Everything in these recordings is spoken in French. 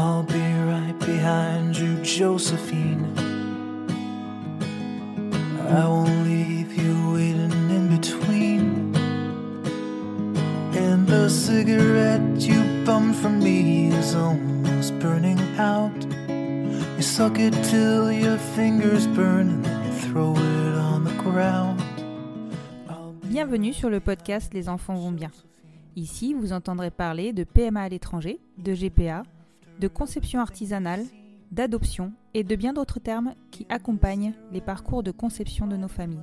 I'll be right behind you, Josephine. I won't leave you waiting in between. And the cigarette you bummed from me is almost burning out. You suck it till your fingers burn and then throw it on the ground. Bienvenue sur le podcast Les enfants vont bien. Ici, vous entendrez parler de PMA à l'étranger, de GPA, de conception artisanale, d'adoption et de bien d'autres termes qui accompagnent les parcours de conception de nos familles.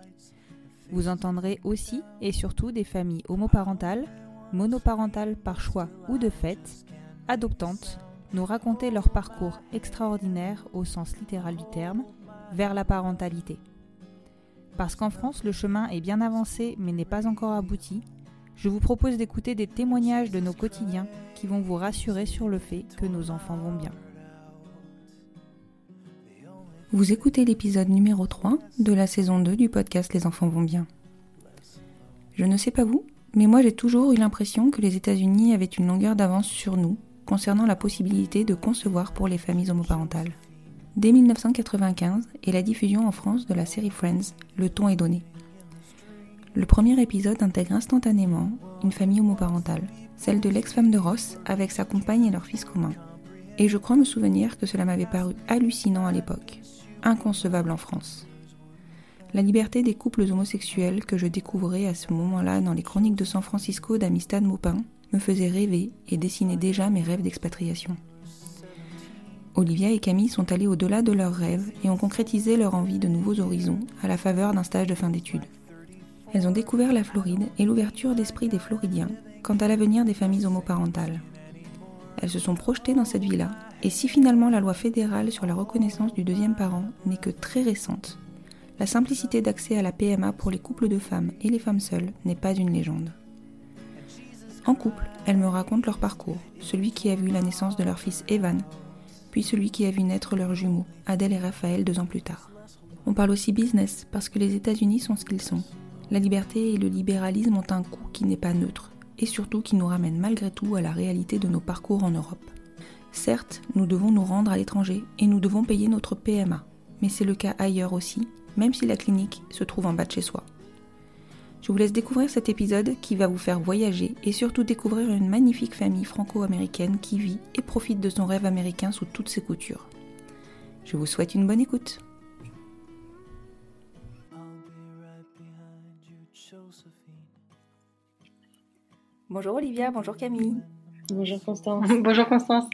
Vous entendrez aussi et surtout des familles homoparentales, monoparentales par choix ou de fait, adoptantes, nous raconter leur parcours extraordinaire au sens littéral du terme vers la parentalité. Parce qu'en France, le chemin est bien avancé mais n'est pas encore abouti, je vous propose d'écouter des témoignages de nos quotidiens qui vont vous rassurer sur le fait que nos enfants vont bien. Vous écoutez l'épisode numéro 3 de la saison 2 du podcast Les enfants vont bien. Je ne sais pas vous, mais moi j'ai toujours eu l'impression que les États-Unis avaient une longueur d'avance sur nous concernant la possibilité de concevoir pour les familles homoparentales. Dès 1995 et la diffusion en France de la série Friends, le ton est donné. Le premier épisode intègre instantanément une famille homoparentale, celle de l'ex-femme de Ross avec sa compagne et leur fils commun. Et je crois me souvenir que cela m'avait paru hallucinant à l'époque, inconcevable en France. La liberté des couples homosexuels que je découvrais à ce moment-là dans les chroniques de San Francisco d'Amistad Maupin me faisait rêver et dessinait déjà mes rêves d'expatriation. Olivia et Camille sont allés au-delà de leurs rêves et ont concrétisé leur envie de nouveaux horizons à la faveur d'un stage de fin d'études. Elles ont découvert la Floride et l'ouverture d'esprit des Floridiens quant à l'avenir des familles homoparentales. Elles se sont projetées dans cette vie-là, et si finalement la loi fédérale sur la reconnaissance du deuxième parent n'est que très récente, la simplicité d'accès à la PMA pour les couples de femmes et les femmes seules n'est pas une légende. En couple, elles me racontent leur parcours, celui qui a vu la naissance de leur fils Evan, puis celui qui a vu naître leurs jumeaux, Adèle et Raphaël, deux ans plus tard. On parle aussi business parce que les États-Unis sont ce qu'ils sont. La liberté et le libéralisme ont un coût qui n'est pas neutre, et surtout qui nous ramène malgré tout à la réalité de nos parcours en Europe. Certes, nous devons nous rendre à l'étranger et nous devons payer notre PMA, mais c'est le cas ailleurs aussi, même si la clinique se trouve en bas de chez soi. Je vous laisse découvrir cet épisode qui va vous faire voyager et surtout découvrir une magnifique famille franco-américaine qui vit et profite de son rêve américain sous toutes ses coutures. Je vous souhaite une bonne écoute. Bonjour Olivia, bonjour Camille. Bonjour Constance. Bonjour Constance.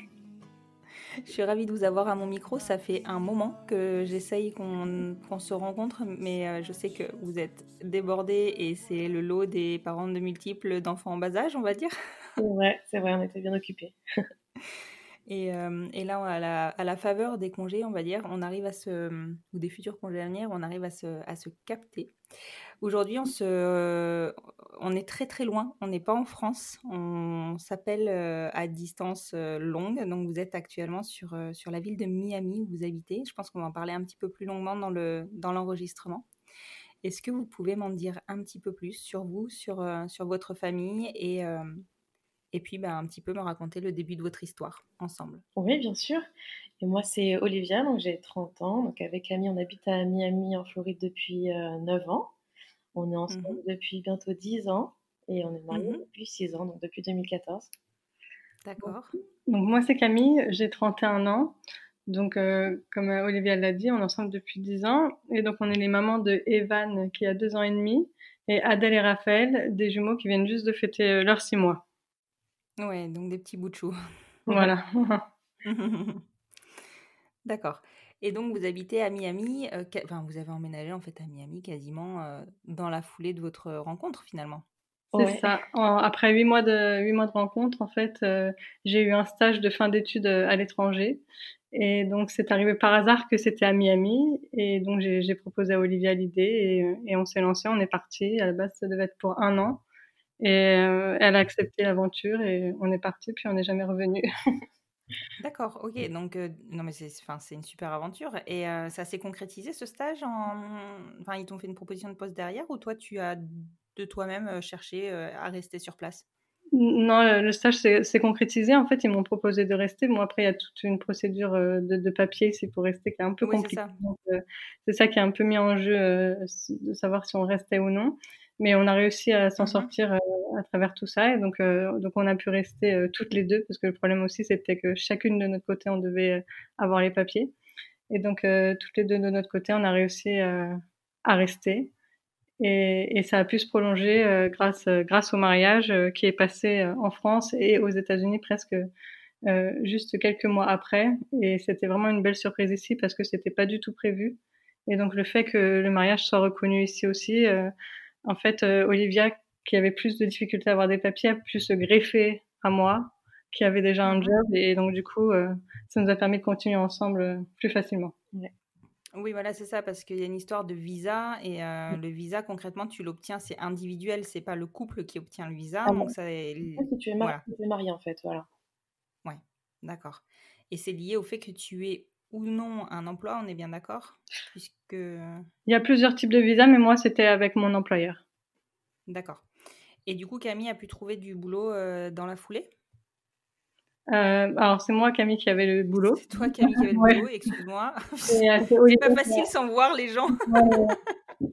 Je suis ravie de vous avoir à mon micro. Ça fait un moment que j'essaye qu'on qu'on se rencontre, mais euh, je sais que vous êtes débordés et c'est le lot des parents de multiples d'enfants en bas âge, on va dire. Ouais, c'est vrai, on était bien occupés. Et, euh, et là, à la, à la, faveur des congés, on va dire, on arrive à se, ou des futurs congés à venir, on arrive à se, à se capter. Aujourd'hui, on, se, on est très très loin, on n'est pas en France, on s'appelle euh, à distance euh, longue, donc vous êtes actuellement sur, sur la ville de Miami où vous habitez. Je pense qu'on va en parler un petit peu plus longuement dans, le, dans l'enregistrement. Est-ce que vous pouvez m'en dire un petit peu plus sur vous, sur, sur votre famille et, et puis bah, un petit peu me raconter le début de votre histoire ensemble? Oui, bien sûr. Et moi, c'est Olivia, donc j'ai 30 ans. Donc avec Camille, on habite à Miami, en Floride, depuis 9 euh, ans. On est ensemble mmh depuis bientôt 10 ans et on est mariés mmh depuis 6 ans, donc depuis 2014. D'accord. Donc, moi, c'est Camille, j'ai 31 ans. Donc, euh, comme Olivia l'a dit, on est ensemble depuis 10 ans. Et donc, on est les mamans de Evan, qui a 2 ans et demi, et Adèle et Raphaël, des jumeaux qui viennent juste de fêter euh, leurs 6 mois. Ouais, donc des petits bouts de chou. Voilà. D'accord. Et donc vous habitez à Miami, euh, enfin vous avez emménagé en fait à Miami quasiment euh, dans la foulée de votre rencontre finalement. C'est ça. après huit mois de huit mois de rencontre, en fait, euh, j'ai eu un stage de fin d'études à l'étranger, et donc c'est arrivé par hasard que c'était à Miami, et donc j'ai proposé à Olivia l'idée, et, et, on s'est lancé, on est parti. À la base, ça devait être pour un an, et euh, elle a accepté l'aventure et on est parti, puis on n'est jamais revenu. D'accord, ok. Donc, euh, non, mais c'est, c'est une super aventure. Et euh, ça s'est concrétisé ce stage en... Enfin, ils t'ont fait une proposition de poste derrière ou toi, tu as de toi-même cherché à rester sur place? Non, le stage s'est concrétisé. En fait, ils m'ont proposé de rester. Bon, après, il y a toute une procédure de, de papier c'est pour rester qui est un peu compliquée. C'est ça. ça. qui est un peu mis en jeu de savoir si on restait ou non mais on a réussi à s'en mmh sortir euh, à travers tout ça. Et donc euh, donc on a pu rester euh, toutes les deux parce que le problème aussi c'était que chacune de notre côté on devait avoir les papiers. Et donc toutes les deux de notre côté on a réussi à rester. Et, et, ça a pu se prolonger grâce grâce au mariage qui est passé en France et aux États-Unis presque juste quelques mois après. Et c'était vraiment une belle surprise ici parce que c'était pas du tout prévu. Et donc le fait que le mariage soit reconnu ici aussi en fait, euh, Olivia, qui avait plus de difficultés à avoir des papiers, a pu se greffer à moi, qui avait déjà un job. Et donc, du coup, euh, ça nous a permis de continuer ensemble euh, plus facilement. Oui, voilà, c'est ça, parce qu'il y a une histoire de visa et le visa, concrètement, tu l'obtiens, c'est individuel, c'est pas le couple qui obtient le visa. Ah donc ça est... Si tu es, marié, en fait, voilà. Ouais, d'accord. Et c'est lié au fait que tu es ou non un emploi, on est bien d'accord Puisque... Il y a plusieurs types de visas, mais moi, c'était avec mon employeur. D'accord. Et du coup, Camille a pu trouver du boulot euh, dans la foulée? Euh, alors c'est moi Camille qui avait le boulot. C'est toi Camille qui avait le boulot, excuse-moi. Euh, c'est pas facile sans voir les gens.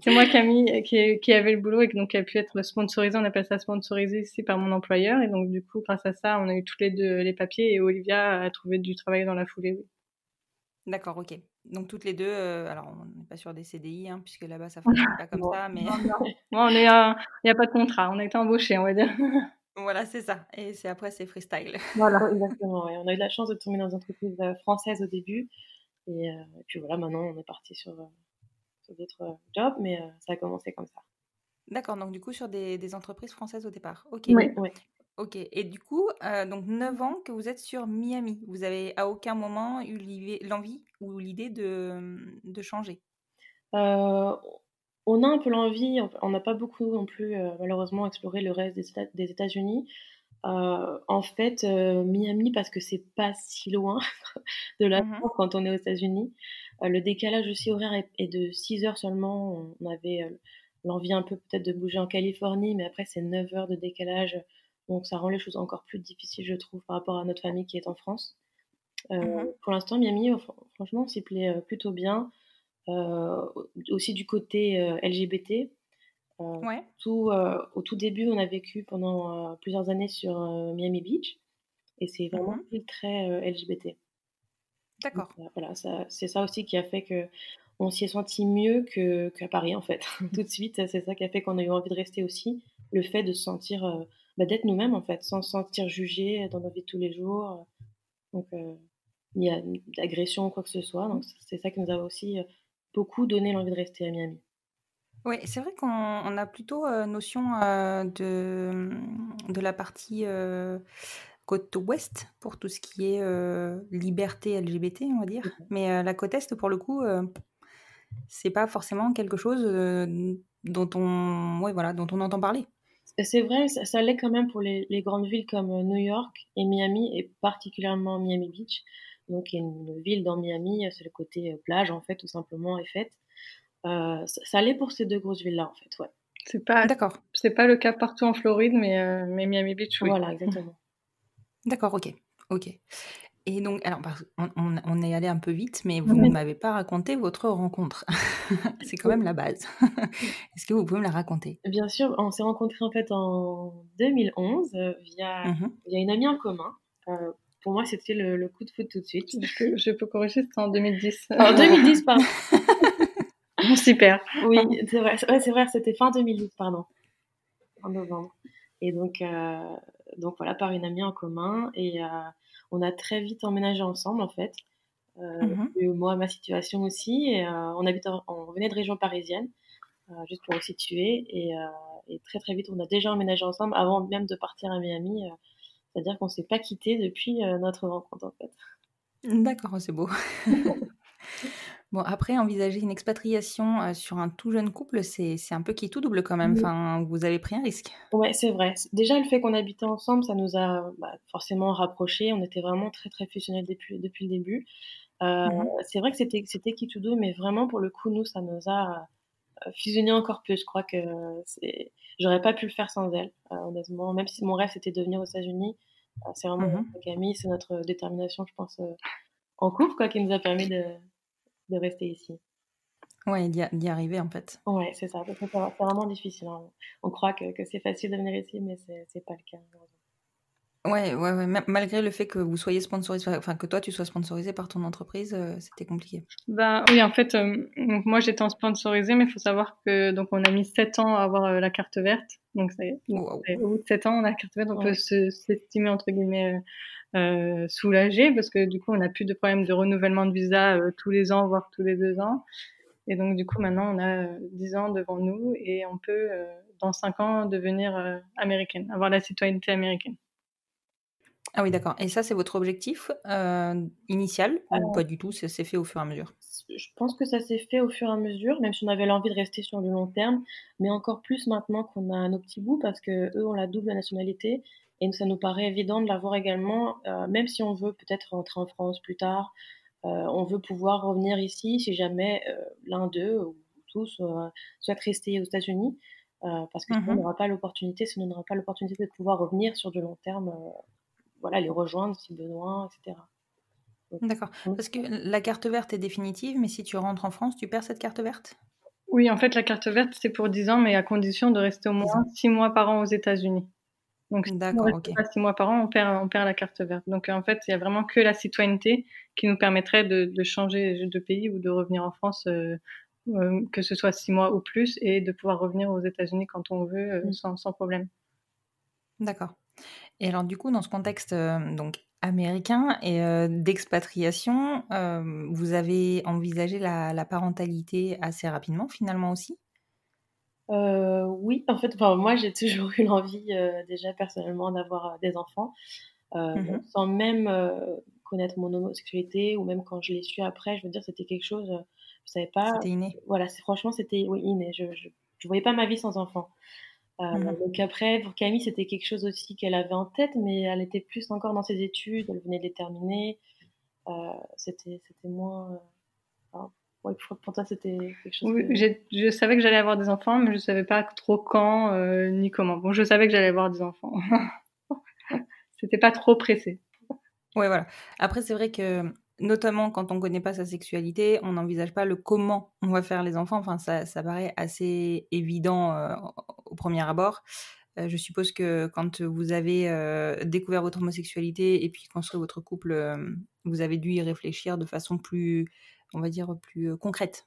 c'est moi Camille qui, qui, avait le boulot et donc qui a pu être sponsorisée, on appelle ça sponsorisé ici par mon employeur et donc du coup grâce à ça on a eu tous les deux les papiers et Olivia a trouvé du travail dans la foulée. Oui. D'accord, ok. Donc toutes les deux, euh, alors on n'est pas sur des CDI, hein, puisque là-bas ça fonctionne pas comme ça, mais on est, il n'y a pas de contrat, on a été embauché, on va dire. voilà, c'est ça. Et c'est après c'est freestyle. Voilà, exactement. On a eu la chance de tomber dans une entreprise euh, française au début, et, euh, puis voilà, maintenant on est parti sur, d'autres jobs, mais ça a commencé comme ça. D'accord, donc du coup sur des, des, entreprises françaises au départ. Ok. Oui, oui. Ok, et du coup, euh, donc 9 ans que vous êtes sur Miami. Vous avez à aucun moment eu l'envie ou l'idée de, de changer? Euh, On a un peu l'envie, on n'a pas beaucoup non plus euh, malheureusement exploré le reste des, États-Unis. en fait, Miami, parce que c'est pas si loin de la France quand on est aux États-Unis, le décalage aussi horaire est, de 6 heures seulement. On avait l'envie un peu peut-être de bouger en Californie, mais après c'est 9 heures de décalage donc ça rend les choses encore plus difficiles, je trouve, par rapport à notre famille qui est en France. Euh, mmh pour l'instant, Miami, franchement, s'y plaît euh, plutôt bien. Euh, aussi du côté LGBT. Tout, au tout début, on a vécu pendant plusieurs années sur Miami Beach. Et c'est vraiment mmh très LGBT. D'accord. voilà, c'est ça aussi qui a fait que on s'y est senti mieux qu'à Paris, en fait. Tout de suite, c'est ça qui a fait qu'on a eu envie de rester aussi. Le fait de se sentir bah, d'être nous-mêmes en fait, sans se sentir jugé dans nos vies de tous les jours. Donc, euh, il y a d'agression ou quoi que ce soit. Donc, c'est ça qui nous a aussi euh, beaucoup donné l'envie de rester à Miami. Oui, c'est vrai qu'on a plutôt euh, notion de, de la partie côte ouest pour tout ce qui est liberté LGBT, on va dire. Mais la côte est, pour le coup, c'est pas forcément quelque chose dont on, ouais, voilà, dont on entend parler. C'est vrai, ça, l'est quand même pour les, grandes villes comme New York et Miami, et particulièrement Miami Beach. Donc, il y a une ville dans Miami, c'est le côté plage, en fait, tout simplement, est faite. ça, ça l'est pour ces deux grosses villes-là, en fait, ouais. C'est pas, D'accord. C'est pas le cas partout en Floride, mais, euh, mais Miami Beach, oui. Voilà, exactement. D'accord, ok. Ok. Et donc, alors, on, on, est allé un peu vite, mais vous ne m'avez pas raconté votre rencontre. c'est quand même la base. Est-ce que vous pouvez me la raconter? Bien sûr, on s'est rencontrés en fait en 2011 euh, via, mmh via une amie en commun. Euh, pour moi, c'était le, coup de foot tout de suite. Je peux, corriger, c'était en 2010. En 2010, pardon. Super. Oui, c'est vrai, c'est vrai, c'était fin 2008, pardon, en novembre. Et donc, euh, donc voilà, par une amie en commun, et euh, on a très vite emménagé ensemble en fait. Euh, mhm. Moi, ma situation aussi, et on habite, on venait de région parisienne, juste pour vous situer, et, et, très très vite, on a déjà emménagé ensemble avant même de partir à Miami. C'est-à-dire qu'on s'est pas quitté depuis notre rencontre en fait. D'accord, c'est beau. Bon, après, envisager une expatriation euh, sur un tout jeune couple, c'est un peu qui tout double quand même. Enfin, vous avez pris un risque. Ouais, c'est vrai. Déjà, le fait qu'on habitait ensemble, ça nous a bah, forcément rapprochés. On était vraiment très, très fusionnels depuis, depuis le début. Euh, mmh c'est vrai que c'était qui tout double, mais vraiment, pour le coup, nous, ça nous a euh, fusionné encore plus. Je crois que j'aurais pas pu le faire sans elle, honnêtement. Même si mon rêve, c'était de venir aux États-Unis, c'est vraiment mmh Camille, c'est notre détermination, je pense, en couple, quoi, qui nous a permis de de rester ici. Ouais, d'y arriver en fait. Ouais, c'est ça. C'est vraiment difficile. Hein. On croit que, que c'est facile de venir ici, mais c'est pas le cas. Ouais, ouais, ouais. Malgré le fait que vous soyez sponsorisé, enfin que toi tu sois sponsorisé par ton entreprise, euh, c'était compliqué. Bah oui, en fait, euh, moi j'étais en sponsorisé, mais il faut savoir que donc on a mis 7 ans à avoir euh, la carte verte. Donc, au bout de 7 ans, on a la carte verte, on peut s'estimer entre guillemets euh, soulagé parce que du coup, on n'a plus de problème de renouvellement de visa euh, tous les ans, voire tous les deux ans. Et donc, du coup, maintenant, on a 10 euh, ans devant nous et on peut, dans 5 ans, devenir américaine, avoir la citoyenneté américaine. Ah oui, d'accord. Et ça, c'est votre objectif initial ou pas du tout? Ça s'est fait au fur et à mesure? Je pense que ça s'est fait au fur et à mesure, même si on avait l'envie de rester sur le long terme, mais encore plus maintenant qu'on a nos petits bouts parce que eux ont la double nationalité et ça nous paraît évident de l'avoir également, euh, même si on veut peut-être rentrer en France plus tard, euh, on veut pouvoir revenir ici si jamais euh, l'un d'eux ou tous souhaite rester aux États-Unis, parce que sinon on mmh n'aura pas l'opportunité, sinon on n'aura pas l'opportunité de pouvoir revenir sur du long terme, voilà, les rejoindre si besoin, etc. D'accord. Parce que la carte verte est définitive, mais si tu rentres en France, tu perds cette carte verte? Oui, en fait, la carte verte, c'est pour 10 ans, mais à condition de rester au moins 6 mois par an aux États-Unis. Donc, si on pas six mois par an, on perd, on perd la carte verte. Donc, en fait, il y a vraiment que la citoyenneté qui nous permettrait de, de changer de pays ou de revenir en France, euh, euh, que ce soit six mois ou plus, et de pouvoir revenir aux États-Unis quand on veut, euh, mm. sans, sans, problème. D'accord. Et alors, du coup, dans ce contexte donc américain et d'expatriation, vous avez envisagé la, la parentalité assez rapidement, finalement aussi? Euh, oui, en fait, enfin, moi j'ai toujours eu l'envie euh, déjà personnellement d'avoir euh, des enfants, mmh sans même connaître mon homosexualité ou même quand je l'ai su après, je veux dire c'était quelque chose, je savais pas. C'était inné. Voilà, c'est franchement c'était oui, inné. Je, je, voyais pas ma vie sans enfant. Mmh donc après pour Camille c'était quelque chose aussi qu'elle avait en tête, mais elle était plus encore dans ses études, elle venait de les terminer. c'était c'était moins Ouais, pour toi, c'était quelque chose. Oui, je savais que j'allais avoir des enfants, mais je savais pas trop quand euh, ni comment. Bon, je savais que j'allais avoir des enfants. c'était pas trop pressé. Ouais, voilà. Après, c'est vrai que notamment quand on connaît pas sa sexualité, on n'envisage pas le comment on va faire les enfants. Enfin, ça, ça paraît assez évident euh, au premier abord. Euh, je suppose que quand vous avez découvert votre homosexualité et puis construit votre couple, vous avez dû y réfléchir de façon plus on va dire, plus euh, concrète.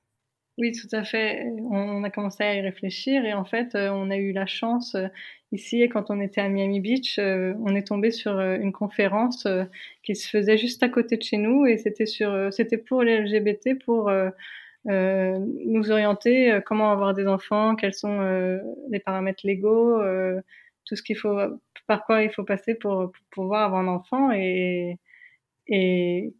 Oui, tout à fait. On a commencé à y réfléchir et en fait, euh, on a eu la chance euh, ici, quand on était à Miami Beach, on est tombé sur une conférence qui se faisait juste à côté de chez nous et c'était sur, c'était pour les LGBT, pour nous orienter comment avoir des enfants, quels sont les paramètres légaux, tout ce qu'il faut, par quoi il faut passer pour, pour, pouvoir avoir un enfant et, et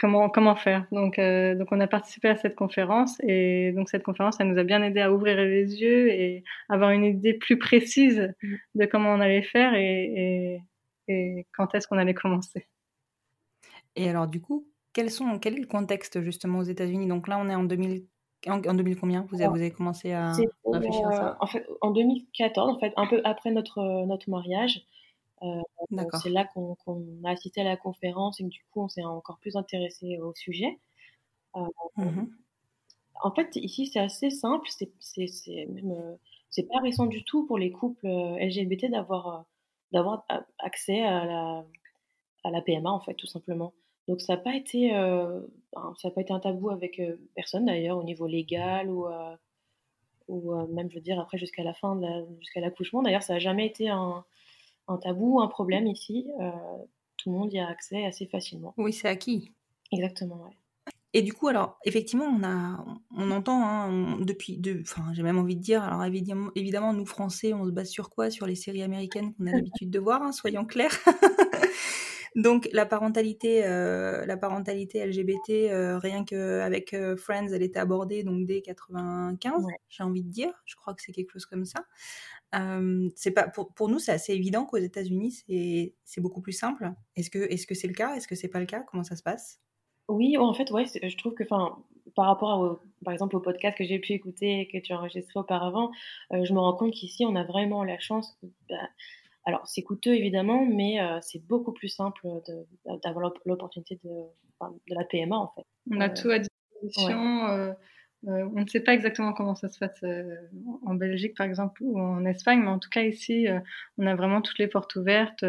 comment, comment faire. Donc, euh, donc, on a participé à cette conférence et donc cette conférence, ça nous a bien aidé à ouvrir les yeux et avoir une idée plus précise de comment on allait faire et, et, et quand est-ce qu'on allait commencer. Et alors, du coup, quels sont, quel est le contexte justement aux États-Unis? Donc là, on est en 2000, en, 2000 combien? Vous avez, vous avez commencé à réfléchir à ça? En fait, en 2014, en fait, un peu après notre, notre mariage, euh, c'est là qu'on a assisté à la conférence et que du coup, on s'est encore plus intéressé au sujet. Euh, mmh en fait, ici, c'est assez simple. C'est même euh, c'est pas récent du tout pour les couples LGBT d'avoir d'avoir accès à la, à la PMA, en fait, tout simplement. Donc ça n'a pas été ça pas été un tabou avec personne d'ailleurs au niveau légal ou ou même je veux dire après jusqu'à la fin jusqu'à l'accouchement. D'ailleurs ça n'a jamais été un, un, tabou, un problème ici. tout le monde y a accès assez facilement. Oui, c'est acquis. Exactement, ouais. Et du coup, alors, effectivement, on, a, on entend hein, depuis, de, enfin, j'ai même envie de dire, alors évidemment, évidemment, nous Français, on se base sur quoi? Sur les séries américaines qu'on a l'habitude de voir, hein, soyons clairs. Donc la parentalité, euh, la parentalité LGBT, euh, rien qu'avec euh, Friends, elle était abordée donc dès 95, j'ai envie de dire. Je crois que c'est quelque chose comme ça. C'est pas pour, pour nous, c'est assez évident qu'aux États-Unis, c'est, c'est beaucoup plus simple. Est-ce que est-ce que c'est le cas? Est-ce que c'est pas le cas? Comment ça se passe? Oui, en fait, ouais, je trouve que, enfin, par rapport au, par exemple au podcast que j'ai pu écouter et que tu as enregistré auparavant, je me rends compte qu'ici, on a vraiment la chance. Bah, alors, c'est coûteux évidemment, mais euh, c'est beaucoup plus simple d'avoir l'opportunité de, de, la PMA en fait. On a euh, tout à disposition. Euh, on ne sait pas exactement comment ça se passe en Belgique, par exemple, ou en Espagne, mais en tout cas ici, on a vraiment toutes les portes ouvertes.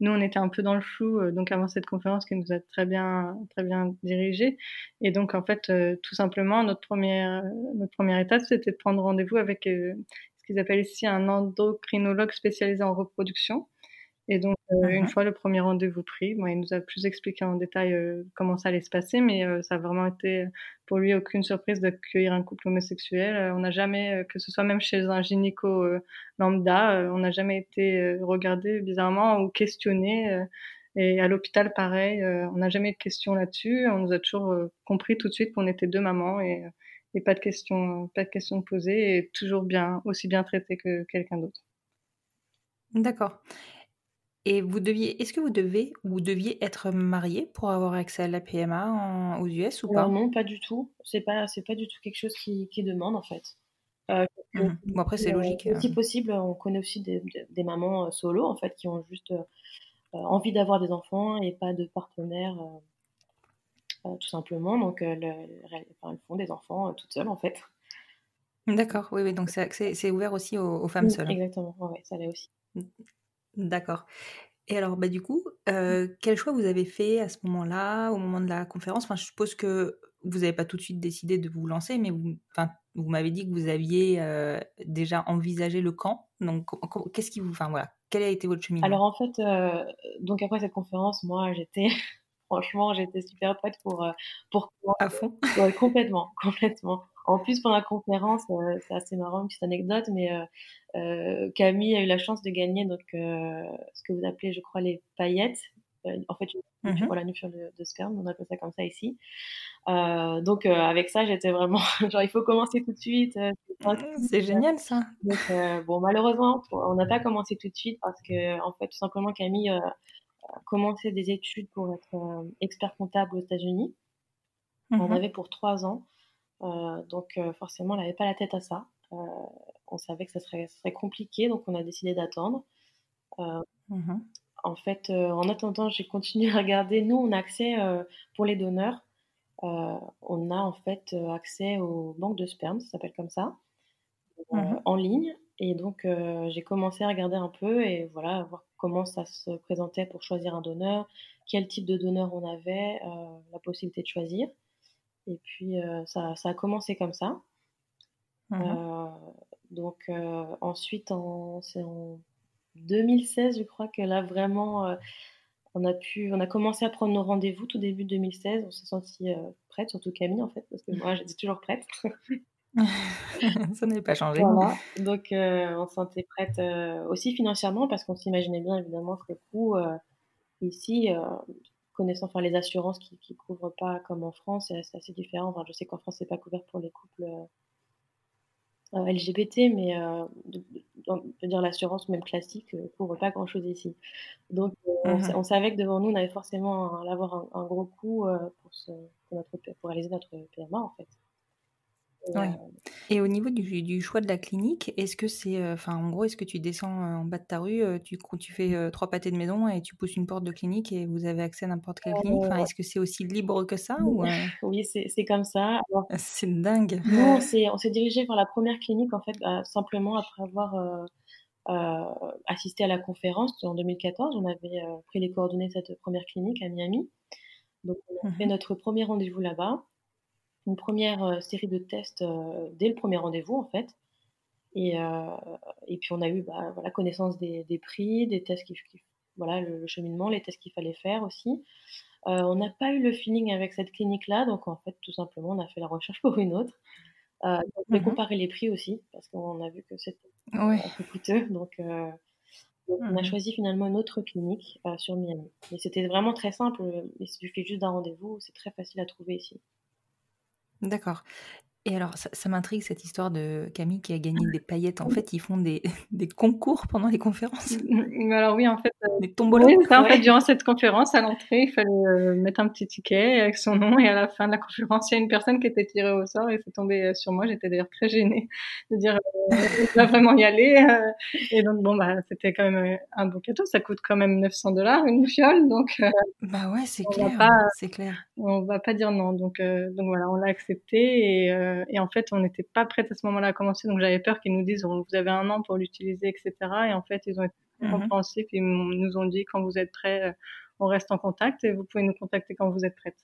nous, on était un peu dans le flou, donc avant cette conférence qui nous a très bien, très bien dirigé. Et donc, en fait, tout simplement, notre première, notre première étape, c'était de prendre rendez-vous avec qu'ils appellent ici un endocrinologue spécialisé en reproduction. Et donc, euh, une mhm. fois le premier rendez-vous pris, bon, il nous a plus expliqué en détail euh, comment ça allait se passer, mais euh, ça a vraiment été pour lui aucune surprise d'accueillir un couple homosexuel. on n'a jamais, que ce soit même chez un gynéco lambda, on n'a jamais été regardé bizarrement ou questionné. et à l'hôpital, pareil, on n'a jamais eu de questions là-dessus. On nous a toujours compris tout de suite qu'on était deux mamans et et pas de questions, pas de questions posées et toujours bien, aussi bien traité que quelqu'un d'autre. D'accord. Et vous deviez, est-ce que vous devez ou deviez être marié pour avoir accès à la PMA aux US ou pas? Non, pas du tout. C'est pas, c'est pas du tout quelque chose qui, qui demande en fait. Euh, mmh bon après c'est logique. Si hein. possible, on connaît aussi des, des, mamans euh, solo en fait qui ont juste euh, envie d'avoir des enfants et pas de partenaire euh, tout simplement. Donc, euh, elles font des enfants euh, toutes seules, en fait. D'accord, oui, oui, donc c'est ouvert aussi aux, femmes seules. Exactement, ouais, ça l'est aussi. D'accord. Et alors, bah, du coup, quel choix vous avez fait à ce moment-là, au moment de la conférence? Enfin, Je suppose que vous n'avez pas tout de suite décidé de vous lancer, mais vous, vous m'avez dit que vous aviez déjà envisagé le camp. Donc, qu'est-ce qui vous. Enfin, voilà, quel a été votre chemin Alors, en fait, donc après cette conférence, moi, j'étais Franchement, j'étais super prête pour pour à fond. complètement, complètement. En plus, pendant la conférence, euh, c'est assez marrant, une petite anecdote, mais euh, Camille a eu la chance de gagner donc ce que vous appelez, je crois, les paillettes. en fait, une, mmh la nuture de, de, sperme, on appelle ça comme ça ici. donc avec ça, j'étais vraiment genre il faut commencer tout de suite. c'est génial ça. Donc bon, malheureusement, on n'a pas commencé tout de suite parce que en fait, tout simplement Camille commencé des études pour être euh, expert comptable aux États-Unis. On mhm. avait pour trois ans. Euh, donc euh, forcément, elle n'avait pas la tête à ça. on savait que ça serait, serait, compliqué, donc on a décidé d'attendre. Mhm. En fait, en attendant, j'ai continué à regarder. Nous, on a accès pour les donneurs. on a en fait accès aux banques de sperme, ça s'appelle comme ça, mhm. en ligne. Et donc, j'ai commencé à regarder un peu et voilà, voir comment ça se présentait pour choisir un donneur, quel type de donneur on avait, euh, la possibilité de choisir. Et puis euh, ça, a commencé comme ça. Mmh euh, donc ensuite, c'est en 2016, je crois que là vraiment, on a pu, on a commencé à prendre nos rendez-vous tout début 2016. On s'est senti prête, surtout Camille en fait, parce que moi j'étais toujours prête. ça n'avait pas changé. Voilà. Donc, on se sentait prête aussi financièrement parce qu'on s'imaginait bien évidemment que le coût ici, connaissant enfin, les assurances qui ne couvrent pas comme en France, c'est assez différent. Enfin, je sais qu'en France, c'est pas couvert pour les couples euh, LGBT, mais euh, de, dire l'assurance même classique ne euh, couvre pas grand-chose ici. Donc mmh on, savait que devant nous, on avait forcément à avoir un, gros coût pour, pour, notre, pour réaliser notre PMA en fait. Et au niveau du, choix de la clinique, est-ce que c'est, enfin, en gros, est-ce que tu descends en bas de ta rue, tu, tu fais trois pâtés de maison et tu pousses une porte de clinique et vous avez accès à n'importe quelle clinique? Enfin, Est-ce que c'est aussi libre que ça ou, Oui, c'est comme ça. C'est dingue. Nous, on s'est dirigé vers la première clinique, en fait, bah, simplement après avoir assisté à la conférence en 2014. On avait pris les coordonnées de cette première clinique à Miami. Donc, on a fait mmh notre premier rendez-vous là-bas une première euh, série de tests euh, dès le premier rendez-vous en fait. Et, euh, et puis on a eu bah, voilà, connaissance des, des, prix, des tests qui, voilà, le, cheminement, les tests qu'il fallait faire aussi. on n'a pas eu le feeling avec cette clinique-là, donc en fait tout simplement on a fait la recherche pour une autre. Euh, on a mmh comparer les prix aussi, parce qu'on a vu que c'était un peu coûteux. Donc, on a mmh choisi finalement une autre clinique sur Miami. Mais c'était vraiment très simple, il suffit juste d'un rendez-vous, c'est très facile à trouver ici. D'accord. Et alors, ça, m'intrigue cette histoire de Camille qui a gagné des paillettes. En fait, ils font des, des concours pendant les conférences. Alors oui, en fait, euh, des tombolas. en fait, durant cette conférence, à l'entrée, il fallait euh, mettre un petit ticket avec son nom et à la fin de la conférence, il y a une personne qui était tirée au sort et c'est tombé euh, sur moi. J'étais d'ailleurs très gênée de dire, euh, va vraiment y aller. et donc bon, bah, c'était quand même un beau cadeau. Ça coûte quand même 900 dollars une fiole, donc. bah ouais, c'est clair. C'est clair. On va pas dire non, donc donc voilà, on l'a accepté et euh, et en fait, on n'était pas prête à ce moment-là à commencer, donc j'avais peur qu'ils nous disent vous avez un an pour l'utiliser, etc. Et en fait, ils ont été mhm. compréhensifs, ils nous ont dit quand vous êtes prêts, euh, on reste en contact et vous pouvez nous contacter quand vous êtes prête.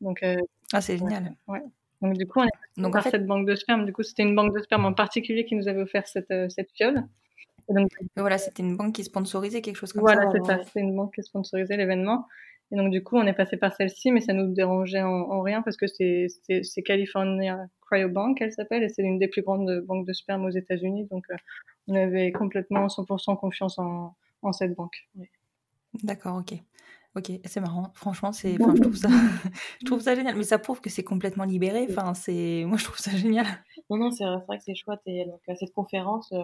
Donc, euh, ah, c'est génial. Ouais. Donc du coup, on est donc, en fait... cette banque de sperme. Du coup, c'était une banque de sperme en particulier qui nous avait offert cette, cette fiole. donc, voilà, c'était une banque qui sponsorisait quelque chose comme ça. Voilà, c'est ça. C'était une banque qui sponsorisait l'événement. Et donc, du coup, on est passé par celle-ci, mais ça nous dérangeait en, rien parce que c'est California Cryobank, elle s'appelle, et c'est l'une des plus grandes banques de sperme aux États-Unis. Donc, euh, on avait complètement 100% confiance en, en cette banque. D'accord, ok. Ok, c'est marrant. Franchement, c'est, enfin, je trouve ça, je trouve ça génial. Mais ça prouve que c'est complètement libéré. Enfin, c'est, moi, je trouve ça génial. Non, non, c'est vrai que c'est chouette. Et donc, à cette conférence, euh,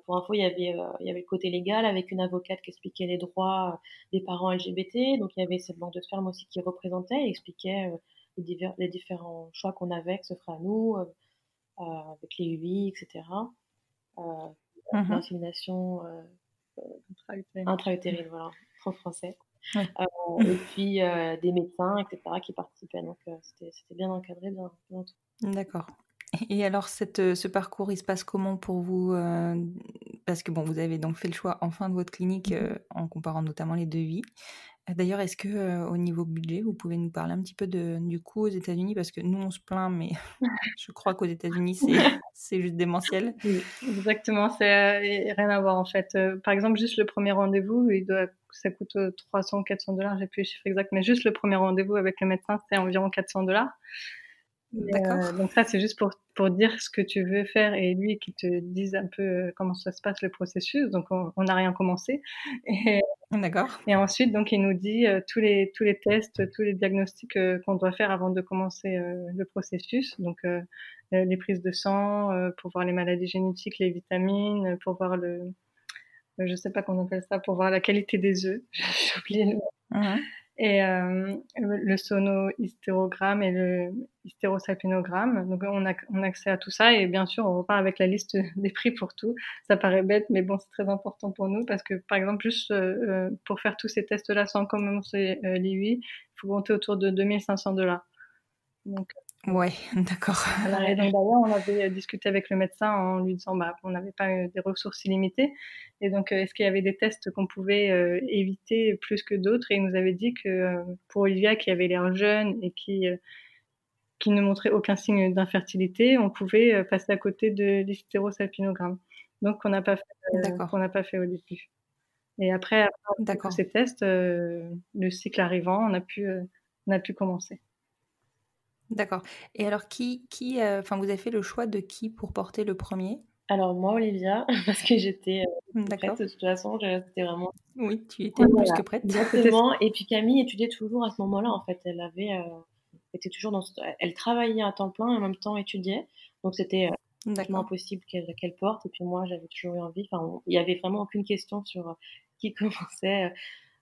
pour info, il y avait, euh, il y avait le côté légal avec une avocate qui expliquait les droits des parents LGBT. Donc, il y avait cette banque de sperme aussi qui représentait et expliquait les, divers, les différents choix qu'on avait, que ce ferait à nous, avec les UI, etc. Euh, mmh L'insémination intra-utérine, voilà, en français. Euh, et puis euh, des médecins, etc., qui participaient. Donc euh, c'était bien encadré, bien, bien D'accord. Et alors, cette, ce parcours, il se passe comment pour vous Parce que bon, vous avez donc fait le choix en fin de votre clinique mmh en comparant notamment les devis. D'ailleurs, est-ce que au niveau budget, vous pouvez nous parler un petit peu de, du coût aux États-Unis? Parce que nous, on se plaint, mais je crois qu'aux États-Unis, c'est juste démentiel. Oui, exactement, c'est rien à voir en fait. par exemple, juste le premier rendez-vous, il doit ça coûte 300 400 dollars, j'ai plus le chiffre exact, mais juste le premier rendez-vous avec le médecin, c'est environ 400 dollars. Euh, donc ça, c'est juste pour, pour dire ce que tu veux faire et lui qui te dise un peu euh, comment ça se passe le processus. Donc on n'a rien commencé. Et, D'accord. Et ensuite, donc il nous dit euh, tous les tous les tests, tous les diagnostics qu'on doit faire avant de commencer le processus. Donc les prises de sang pour voir les maladies génétiques, les vitamines, pour voir le je sais pas comment on appelle ça, pour voir la qualité des œufs. J'ai oublié le mot. Et euh, le sono-hystérogramme et le hystérosalpinogramme. Donc on a, on a accès à tout ça et bien sûr on repart avec la liste des prix pour tout. Ça paraît bête mais bon c'est très important pour nous parce que par exemple juste euh, pour faire tous ces tests-là sans commencer euh, l'IUI, il faut compter autour de 2500 dollars. Donc Ouais, d'accord. D'ailleurs, on avait discuté avec le médecin en lui disant bah on n'avait pas des ressources illimitées et donc euh, est-ce qu'il y avait des tests qu'on pouvait euh, éviter plus que d'autres? Et il nous avait dit que euh, pour Olivia qui avait l'air jeune et qui qui ne montrait aucun signe d'infertilité, on pouvait passer à côté de l'hystérosalpinogramme. Donc on n'a pas fait qu'on n'a pas fait au début. Et après, après ces tests, le cycle arrivant, on a pu on a pu commencer. D'accord. Et alors, qui, qui, enfin, vous avez fait le choix de qui pour porter le premier? Alors moi, Olivia, parce que j'étais euh, prête de toute façon, j'étais vraiment... Oui, tu étais plus que prête. Exactement. Et puis Camille étudiait toujours à ce moment-là, en fait. Elle avait, euh, était toujours dans, elle travaillait à temps plein et en même temps étudiait. Donc c'était euh, impossible qu'elle porte. Et puis moi, j'avais toujours eu envie. Enfin, il y avait vraiment aucune question sur euh, qui commençait, euh,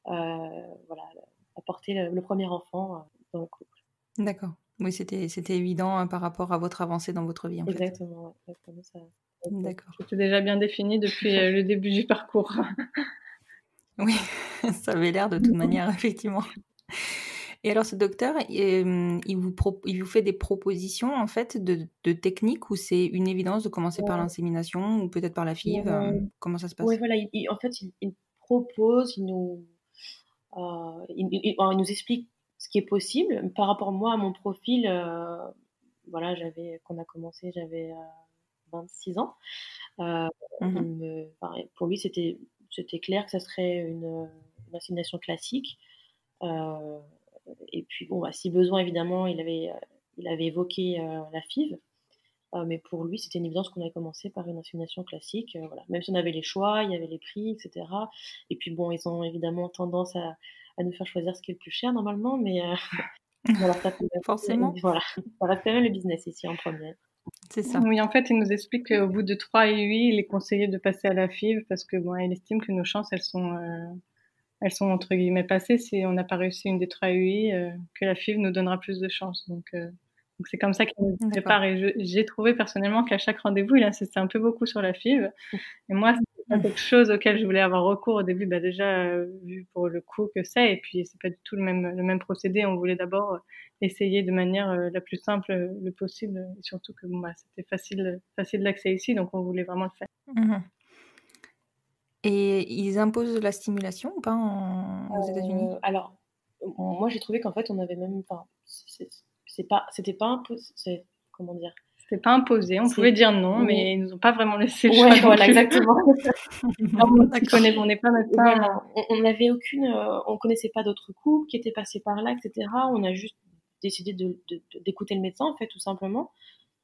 voilà, à porter le, premier enfant dans le couple. D'accord. Oui, c'était évident hein, par rapport à votre avancée dans votre vie. En exactement. Fait. ça. D'accord. C'était déjà bien défini depuis euh, le début du parcours. oui, ça avait l'air de toute manière, effectivement. Et alors, ce docteur, euh, il, vous il vous fait des propositions en fait de, de techniques ou c'est une évidence de commencer par l'insémination ou peut-être par la FIV euh, Comment ça se passe? Oui, voilà. en fait, il, propose, il nous, il, nous explique ce qui est possible. Par rapport moi à mon profil, voilà, j'avais quand on a commencé, j'avais 26 ans. Euh, mmh pour lui, c'était c'était clair que ça serait une, une classique. Euh, et puis, bon, bah, si besoin, évidemment, il avait, il avait évoqué euh, la FIV. mais pour lui, c'était une évidence qu'on avait commencé par une assignation classique. voilà. Même si on avait les choix, il y avait les prix, etc. Et puis, bon, ils ont évidemment tendance à, à nous faire choisir ce qui est le plus cher normalement, mais voilà, ça, forcément. Voilà, ça reste quand même le business ici en premier. C'est ça. Oui, en fait, il nous explique qu'au bout de 3 et 8, il est conseillé de passer à la FIV parce que bon, il estime que nos chances, elles sont, euh, elles sont entre guillemets passées si on n'a pas réussi une des 3 et 8, euh, que la FIV nous donnera plus de chances. Donc, euh, donc c'est comme ça qu'il nous prépare. Et j'ai trouvé personnellement qu'à chaque rendez-vous, il insistait un peu beaucoup sur la FIV. Et moi, c'est quelque chose auquel je voulais avoir recours au début, bah déjà vu pour le coût que c'est, et puis c'est pas du tout le même le même procédé. On voulait d'abord essayer de manière euh, la plus simple euh, le possible, et surtout que bon, bah, c'était facile, facile d'accès ici, donc on voulait vraiment le faire. Mmh et ils imposent la stimulation ou pas aux États-Unis? Euh, Alors, moi j'ai trouvé qu'en fait on avait même, enfin, c'est pas, c'était pas imposé, comment dire? C'était pas imposé, on pouvait dire non, mais ils nous ont pas vraiment laissé le choix. Ouais, voilà, exactement. on n'est pas médecin. On n'avait aucune, on connaissait pas d'autres couples qui étaient passés par là, etc. On a juste décidé d'écouter de, le médecin, en fait, tout simplement.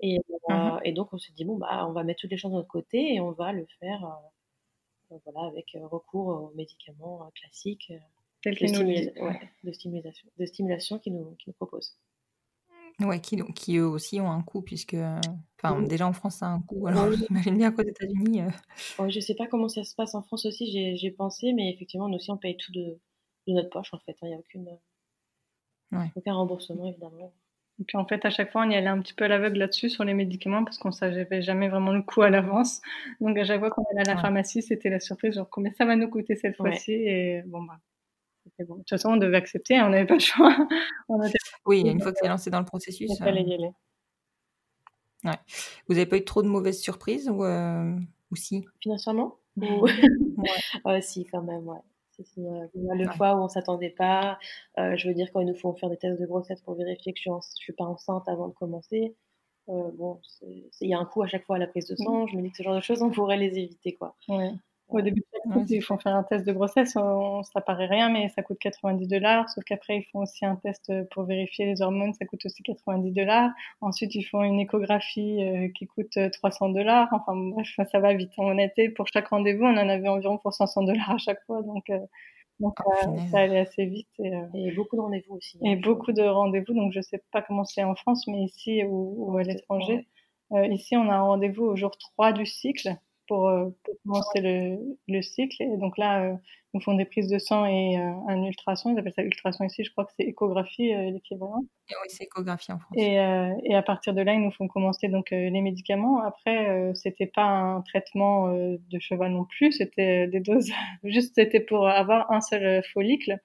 Et, euh, mmh et donc, on s'est dit, bon, bah, on va mettre toutes les choses de notre côté et on va le faire euh, voilà, avec euh, recours aux médicaments classiques de, de, stimulation, de stimulation qui nous, qui nous proposent. Ouais, qui, qui eux aussi ont un coût, puisque. Enfin, déjà en France, ça a un coût. Alors, j'imagine bien qu'aux États-Unis. je je sais pas comment ça se passe en France aussi, j'ai pensé, mais effectivement, nous aussi, on paye tout de, de notre poche, en fait. Hein. Il n'y a aucune. Aucun remboursement, évidemment. Et puis en fait, à chaque fois, on y allait un petit peu à l'aveugle là-dessus sur les médicaments parce qu'on savait jamais vraiment le coût à l'avance. Donc à chaque fois qu'on allait à la pharmacie, c'était la surprise, genre combien ça va nous coûter cette fois-ci. Et bon, bah, bon. De toute façon, on devait accepter, hein, on n'avait pas le choix. Oui, une fois que c'est lancé dans le processus. Il fallait y aller. Ouais. Vous n'avez pas eu trop de mauvaises surprises ou, euh... ou si? Financièrement ouais. Si, quand même, ouais. Euh, le fois où on s'attendait pas, euh, je veux dire quand il nous faut faire des tests de grossesse pour vérifier que je suis, suis pas enceinte avant de commencer. Euh, bon, il y a un coût à chaque fois à la prise de sang. Je me dis que ce genre de choses, on pourrait les éviter, quoi. Au début ils font faire un test de grossesse, ça paraît rien, mais ça coûte 90 dollars. Sauf qu'après, ils font aussi un test pour vérifier les hormones, ça coûte aussi 90 dollars. Ensuite, ils font une échographie euh, qui coûte 300 dollars. Enfin, bref, ça va vite. On était, pour chaque rendez-vous, on en avait environ pour 500 dollars à chaque fois. Donc, euh, donc ah, euh, ça allait assez vite. Et, beaucoup de rendez-vous aussi. Hein, et beaucoup de rendez-vous. Donc, je sais pas comment c'est en France, mais ici ou, à l'étranger. ici, on a un rendez-vous au jour 3 du cycle. Euh, pour, commencer le, le, cycle. Et donc là, euh, nous font des prises de sang et euh, un ultrason. Ils appellent ça ultrason ici, je crois que c'est échographie l'équivalent. Oui, c'est échographie en France. Et, et, à partir de là, ils nous font commencer donc les médicaments. Après, c'était pas un traitement de cheval non plus, c'était des doses. Juste, c'était pour avoir un seul follicle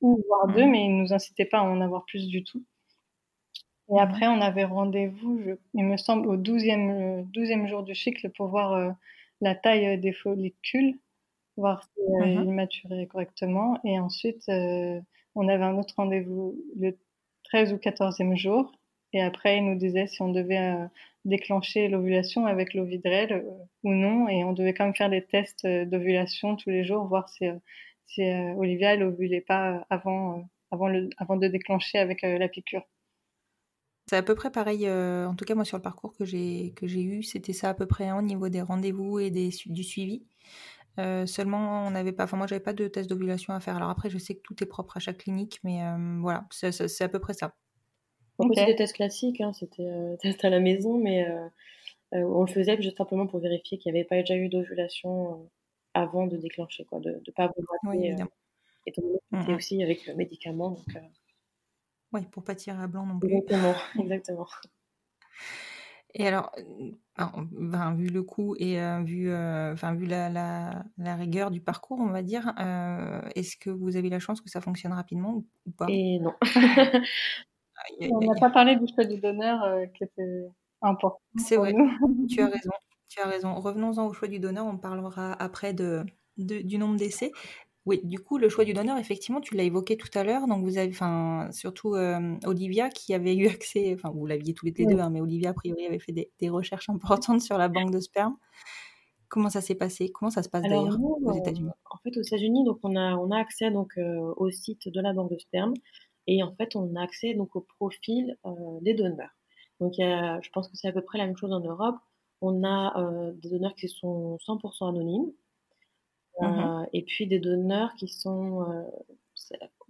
ou voire deux, mmh. mais ils nous incitaient pas à en avoir plus du tout. Et mmh. après, on avait rendez-vous, il me semble, au 12e, 12e jour du cycle pour voir la taille euh, des follicules, voir si euh, mmh maturaient correctement. Et ensuite, euh, on avait un autre rendez-vous le 13 ou 14e jour. Et après, il nous disait si on devait déclencher l'ovulation avec l'ovidrel ou non. Et on devait quand même faire des tests d'ovulation tous les jours, voir si, si Olivia, elle ovulait pas avant, avant, le, avant de déclencher avec la piqûre. C'est à peu près pareil, en tout cas moi sur le parcours que j'ai que j'ai eu, c'était ça à peu près hein, au niveau des rendez-vous et des, du suivi. seulement, on n'avait pas, enfin moi j'avais pas de test d'ovulation à faire. Alors après, je sais que tout est propre à chaque clinique, mais voilà, c'est à peu près ça. C'était des tests classiques, hein, c'était test à la maison, mais on le faisait juste simplement pour vérifier qu'il n'y avait pas déjà eu d'ovulation avant de déclencher, quoi, de ne pas avoir oui, et mmh aussi avec le médicament. Donc, oui, pour pas tirer à blanc non plus. Exactement, exactement. Et alors, ben, vu le coût et vu, enfin, vu la, la, la, rigueur du parcours, on va dire, est-ce que vous avez la chance que ça fonctionne rapidement ou, pas? Et non. on n'a pas parlé du choix du donneur qui était important. C'est vrai, tu as raison. Tu as raison. Revenons-en au choix du donneur, on parlera après de, de du nombre d'essais. Oui, du coup, le choix du donneur, effectivement, tu l'as évoqué tout à l'heure. Donc, vous avez, enfin, surtout euh, Olivia qui avait eu accès, enfin, vous l'aviez tous les deux, hein, mais Olivia, a priori, avait fait des, recherches importantes sur la banque de sperme. Comment ça s'est passé? Comment ça se passe d'ailleurs aux États-Unis? En fait, aux États-Unis, donc on a, on a accès donc euh, au site de la banque de sperme et en fait, on a accès donc au profil euh, des donneurs. Donc, je pense que c'est à peu près la même chose en Europe. On a des donneurs qui sont 100% anonymes. Mmh et puis des donneurs qui sont euh,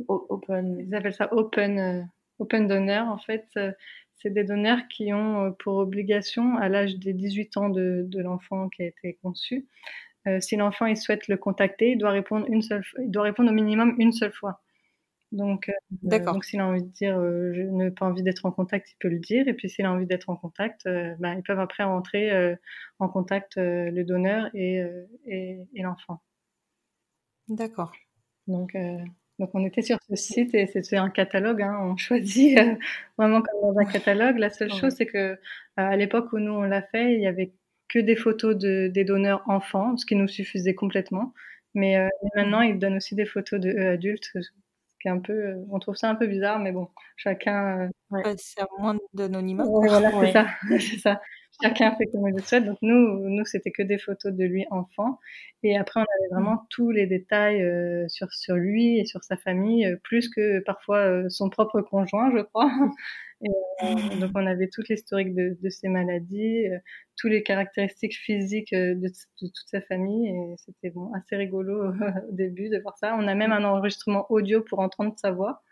open. Ils appellent ça open, euh, open donor. En fait, euh, c'est des donneurs qui ont pour obligation, à l'âge des 18 ans de, de l'enfant qui a été conçu, si l'enfant il souhaite le contacter, il doit répondre une seule, il doit répondre au minimum une seule fois. Donc, donc s'il a envie de dire je n'ai pas envie d'être en contact, il peut le dire. Et puis s'il a envie d'être en contact, ben, ils peuvent après rentrer en contact le donneur et, et, et l'enfant. D'accord. Donc, euh, donc on était sur ce site et c'était un catalogue. Hein, on choisit euh, vraiment comme dans un catalogue. La seule chose, c'est que euh, à l'époque où nous on l'a fait, il y avait que des photos de, des donneurs enfants, ce qui nous suffisait complètement. Mais, maintenant, ils donnent aussi des photos de adultes, ce qui est un peu, on trouve ça un peu bizarre, mais bon, chacun. Ouais. C'est moins d'anonymat. voilà, c'est ça, c'est ça chacun fait comme il le souhaite. Donc nous, nous c'était que des photos de lui enfant. Et après, on avait vraiment tous les détails euh, sur sur lui et sur sa famille, euh, plus que parfois euh, son propre conjoint, je crois. Et, donc on avait toute l'historique de, de ses maladies, tous les caractéristiques physiques de, de, toute sa famille. Et c'était bon, assez rigolo au début de voir ça. On a même un enregistrement audio pour entendre sa voix.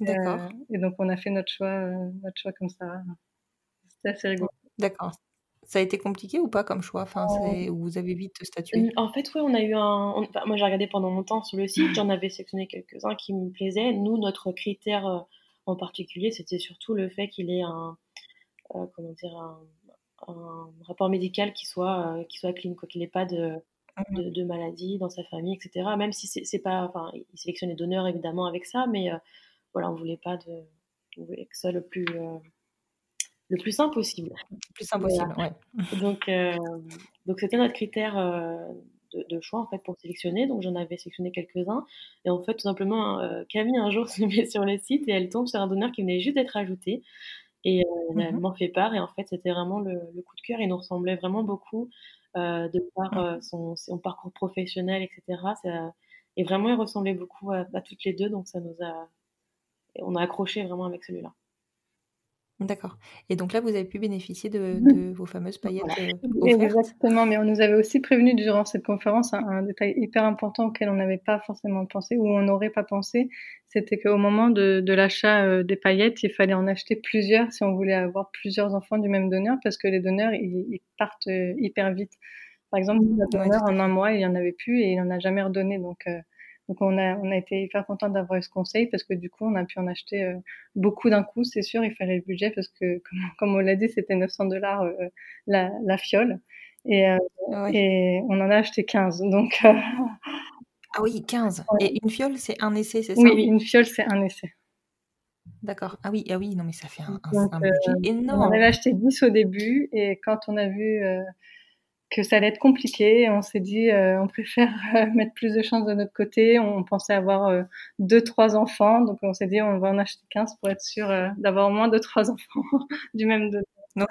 D'accord. et donc on a fait notre choix, notre choix comme ça. C'était assez rigolo. D'accord. Ça a été compliqué ou pas comme choix? Enfin, euh, Vous avez vite statué? En fait, oui, on a eu un. moi, j'ai regardé pendant longtemps sur le site, j'en avais sélectionné quelques-uns qui me plaisaient. Nous, notre critère euh, en particulier, c'était surtout le fait qu'il ait un. Euh, comment dire un, rapport médical qui soit, qui soit clean, quoi, qu'il n'ait pas de, mmh de, maladie dans sa famille, etc. Même si c'est pas. Enfin, il sélectionne les donneurs évidemment avec ça, mais voilà, on voulait pas de. On voulait que ça le plus le plus simple possible. Le plus simple possible, ouais. Donc, euh, donc c'était notre critère euh, de, choix en fait pour sélectionner. Donc j'en avais sélectionné quelques-uns. Et en fait, tout simplement, euh, Camille un jour se met sur le site et elle tombe sur un donneur qui venait juste d'être ajouté. Et elle mhm. m'en fait part. Et en fait, c'était vraiment le, coup de cœur. Il nous ressemblait vraiment beaucoup de par mhm. son, son, parcours professionnel, etc. et vraiment, il ressemblait beaucoup à, à toutes les deux. Donc ça nous a, on a accroché vraiment avec celui-là. D'accord. Et donc là, vous avez pu bénéficier de, mmh. vos fameuses paillettes euh, Exactement, mais on nous avait aussi prévenu durant cette conférence un, détail hyper important auquel on n'avait pas forcément pensé ou on n'aurait pas pensé, c'était qu'au moment de, l'achat euh, des paillettes, il fallait en acheter plusieurs si on voulait avoir plusieurs enfants du même donneur parce que les donneurs, ils, partent euh, hyper vite. Par exemple, notre donneur, en un mois, il n'y en avait plus et il n'en a jamais redonné. Donc, donc on a, on a été hyper content d'avoir eu ce conseil parce que du coup on a pu en acheter euh, beaucoup d'un coup, c'est sûr, il fallait le budget parce que comme, comme on l'a dit c'était 900 dollars euh, la, la, fiole. Et, euh, et on en a acheté 15 donc ah oui 15 et une fiole c'est un essai c'est ça? Oui une fiole c'est un essai. D'accord. Ah oui, ah oui, non mais ça fait un, un, budget énorme. On avait acheté 10 au début et quand on a vu que ça allait être compliqué. On s'est dit, euh, on préfère euh, mettre plus de chances de notre côté. On pensait avoir euh, deux, trois enfants, donc on s'est dit, on va en acheter 15 pour être sûr d'avoir au moins deux, trois enfants du même donneur.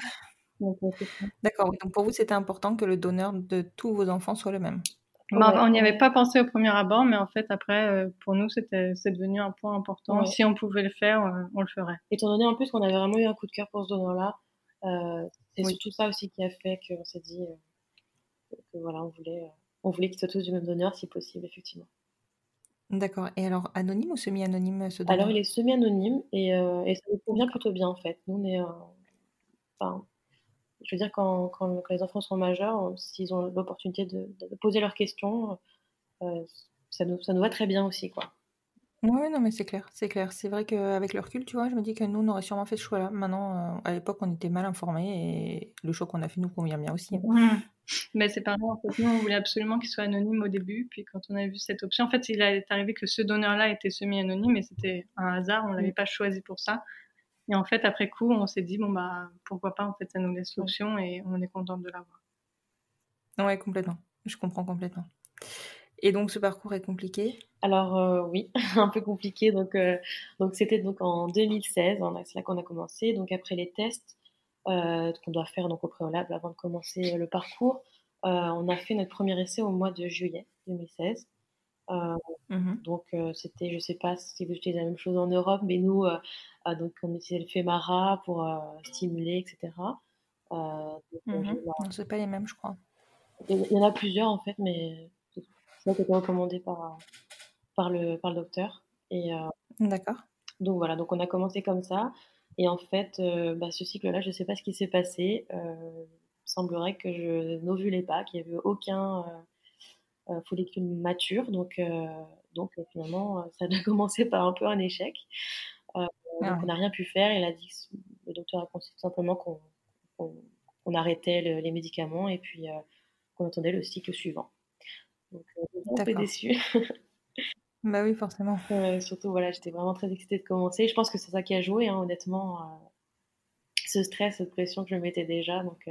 D'accord. Donc pour vous, c'était important que le donneur de tous vos enfants soit le même. Bah, on n'y avait pas pensé au premier abord, mais en fait, après, euh, pour nous, c'était c'est devenu un point important. Si on pouvait le faire, euh, on le ferait. Étant donné en plus qu'on avait vraiment eu un coup de cœur pour ce donneur-là, euh, c'est surtout ça aussi qui a fait qu'on s'est dit que voilà, on voulait, on voulait qu'ils soient tous du même donneur si possible, effectivement. D'accord. Et alors, anonyme ou semi-anonyme ce donneur? Alors, il est semi-anonyme et, et, ça nous convient plutôt bien en fait. Nous, on est. Enfin, je veux dire, quand, quand, les enfants sont majeurs, s'ils ont l'opportunité de, poser leurs questions, euh, ça, nous, ça nous va très bien aussi, quoi. Oui, non, mais c'est clair, c'est clair. C'est vrai qu'avec le recul, tu vois, je me dis que nous, on aurait sûrement fait ce choix-là. Maintenant, euh, à l'époque, on était mal informés et le choix qu'on a fait nous convient bien aussi. Hein. Mais c'est pareil, en fait, nous, on voulait absolument qu'il soit anonyme au début. Puis quand on a vu cette option, en fait, il est arrivé que ce donneur-là était semi-anonyme et c'était un hasard, on ne l'avait mm. pas choisi pour ça. Et en fait, après coup, on s'est dit, bon, bah, pourquoi pas, en fait, ça nous laisse l'option et on est contente de l'avoir. Ouais, complètement. Je comprends complètement. Et donc, ce parcours est compliqué? Alors, euh, oui, un peu compliqué. Donc, euh, donc c'était donc en 2016, c'est là qu'on a commencé. Donc, après les tests euh, qu'on doit faire donc, au préalable avant de commencer le parcours, on a fait notre premier essai au mois de juillet 2016. Euh, mmh donc c'était, je sais pas si vous utilisez la même chose en Europe, mais nous, donc on utilisait le FEMARA pour stimuler, etc. Euh, c'est pas les mêmes, je crois. Il y en a plusieurs en fait, mais c'est ça qui été recommandé par, par, le, par le docteur. Et, D'accord. Donc voilà, donc on a commencé comme ça. Et en fait, bah, ce cycle-là, je ne sais pas ce qui s'est passé. il semblerait que je n'ovulais pas, qu'il n'y avait aucun euh, follicule mature. Donc, euh, donc euh, finalement, ça a commencé par un peu un échec. Ah on n'a rien pu faire. Il a dit, le docteur a conseillé simplement qu'on arrêtait les médicaments et puis qu'on attendait le cycle suivant. Donc, un peu déçu. Bah oui, forcément. surtout, voilà, j'étais vraiment très excitée de commencer. Je pense que c'est ça qui a joué, hein, honnêtement. ce stress, cette pression que je mettais déjà. Donc,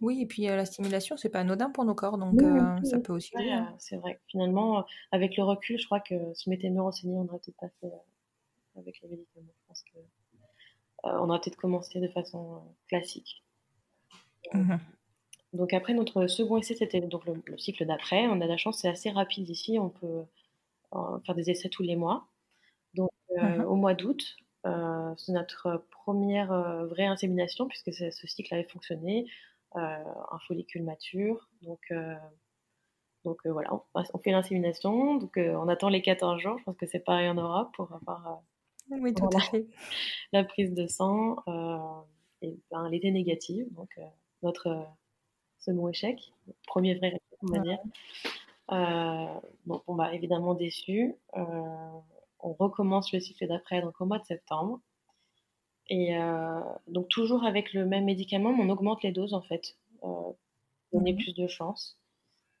oui, et puis la stimulation, c'est pas anodin pour nos corps, donc ça peut aussi. C'est vrai. Finalement, avec le recul, je crois que si on m'était mieux renseigné, on n'aurait peut-être pas fait avec les médicaments. Je pense que on aurait peut-être commencé de façon classique. Mmh donc après notre second essai, c'était donc le, cycle d'après. On a la chance, c'est assez rapide ici. On peut faire des essais tous les mois. Donc mmh au mois d'août, euh, c'est notre première euh, vraie insémination puisque ce cycle avait fonctionné, euh, un follicule mature. Donc, donc voilà, on, fait l'insémination. Donc on attend les 14 jours. Je pense que c'est pareil en Europe pour avoir oui, tout à fait. la prise de sang et ben, l'été négative. Donc notre second échec, premier vrai échec, on va dire. bon, bah, évidemment déçu on recommence le cycle d'après, donc au mois de septembre. Et euh, donc toujours avec le même médicament, mais on augmente les doses en fait, euh, pour donner mhm. plus de chance.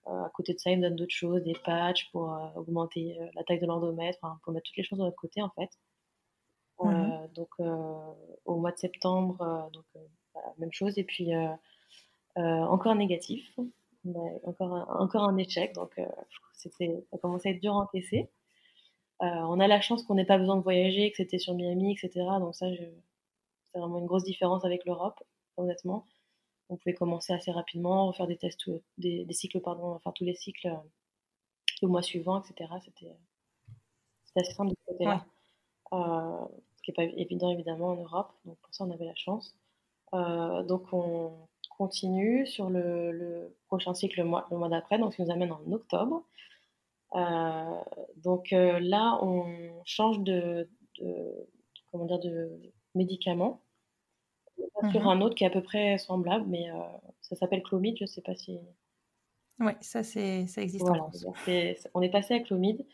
Euh, à côté de ça, il me donne d'autres choses, des patchs pour augmenter la taille de l'endomètre, pour mettre toutes les choses de notre côté en fait. Mhm. donc au mois de septembre, donc même chose. Et puis encore négatif, encore un, encore un échec. Donc c'était, ça commençait à être dur à encaisser. Euh, on a la chance qu'on n'ait pas besoin de voyager, que c'était sur Miami, etc. Donc ça, c'est vraiment une grosse différence avec l'Europe, honnêtement. On pouvait commencer assez rapidement, faire des tests, des, cycles, pardon, enfin tous les cycles euh, le mois suivant, etc. C'était assez simple de ce côté-là. Euh, ce qui n'est pas évident évidemment en Europe, donc pour ça on avait la chance. donc on continue sur le, prochain cycle le mois, d'après, donc ce qui nous amène en octobre. Euh, donc euh, là, on change de, comment dire, de médicament sur mmh un autre qui est à peu près semblable, mais euh, ça s'appelle Clomid, je ne sais pas si... Oui, ça, c'est, ça existe on est passé à Clomid.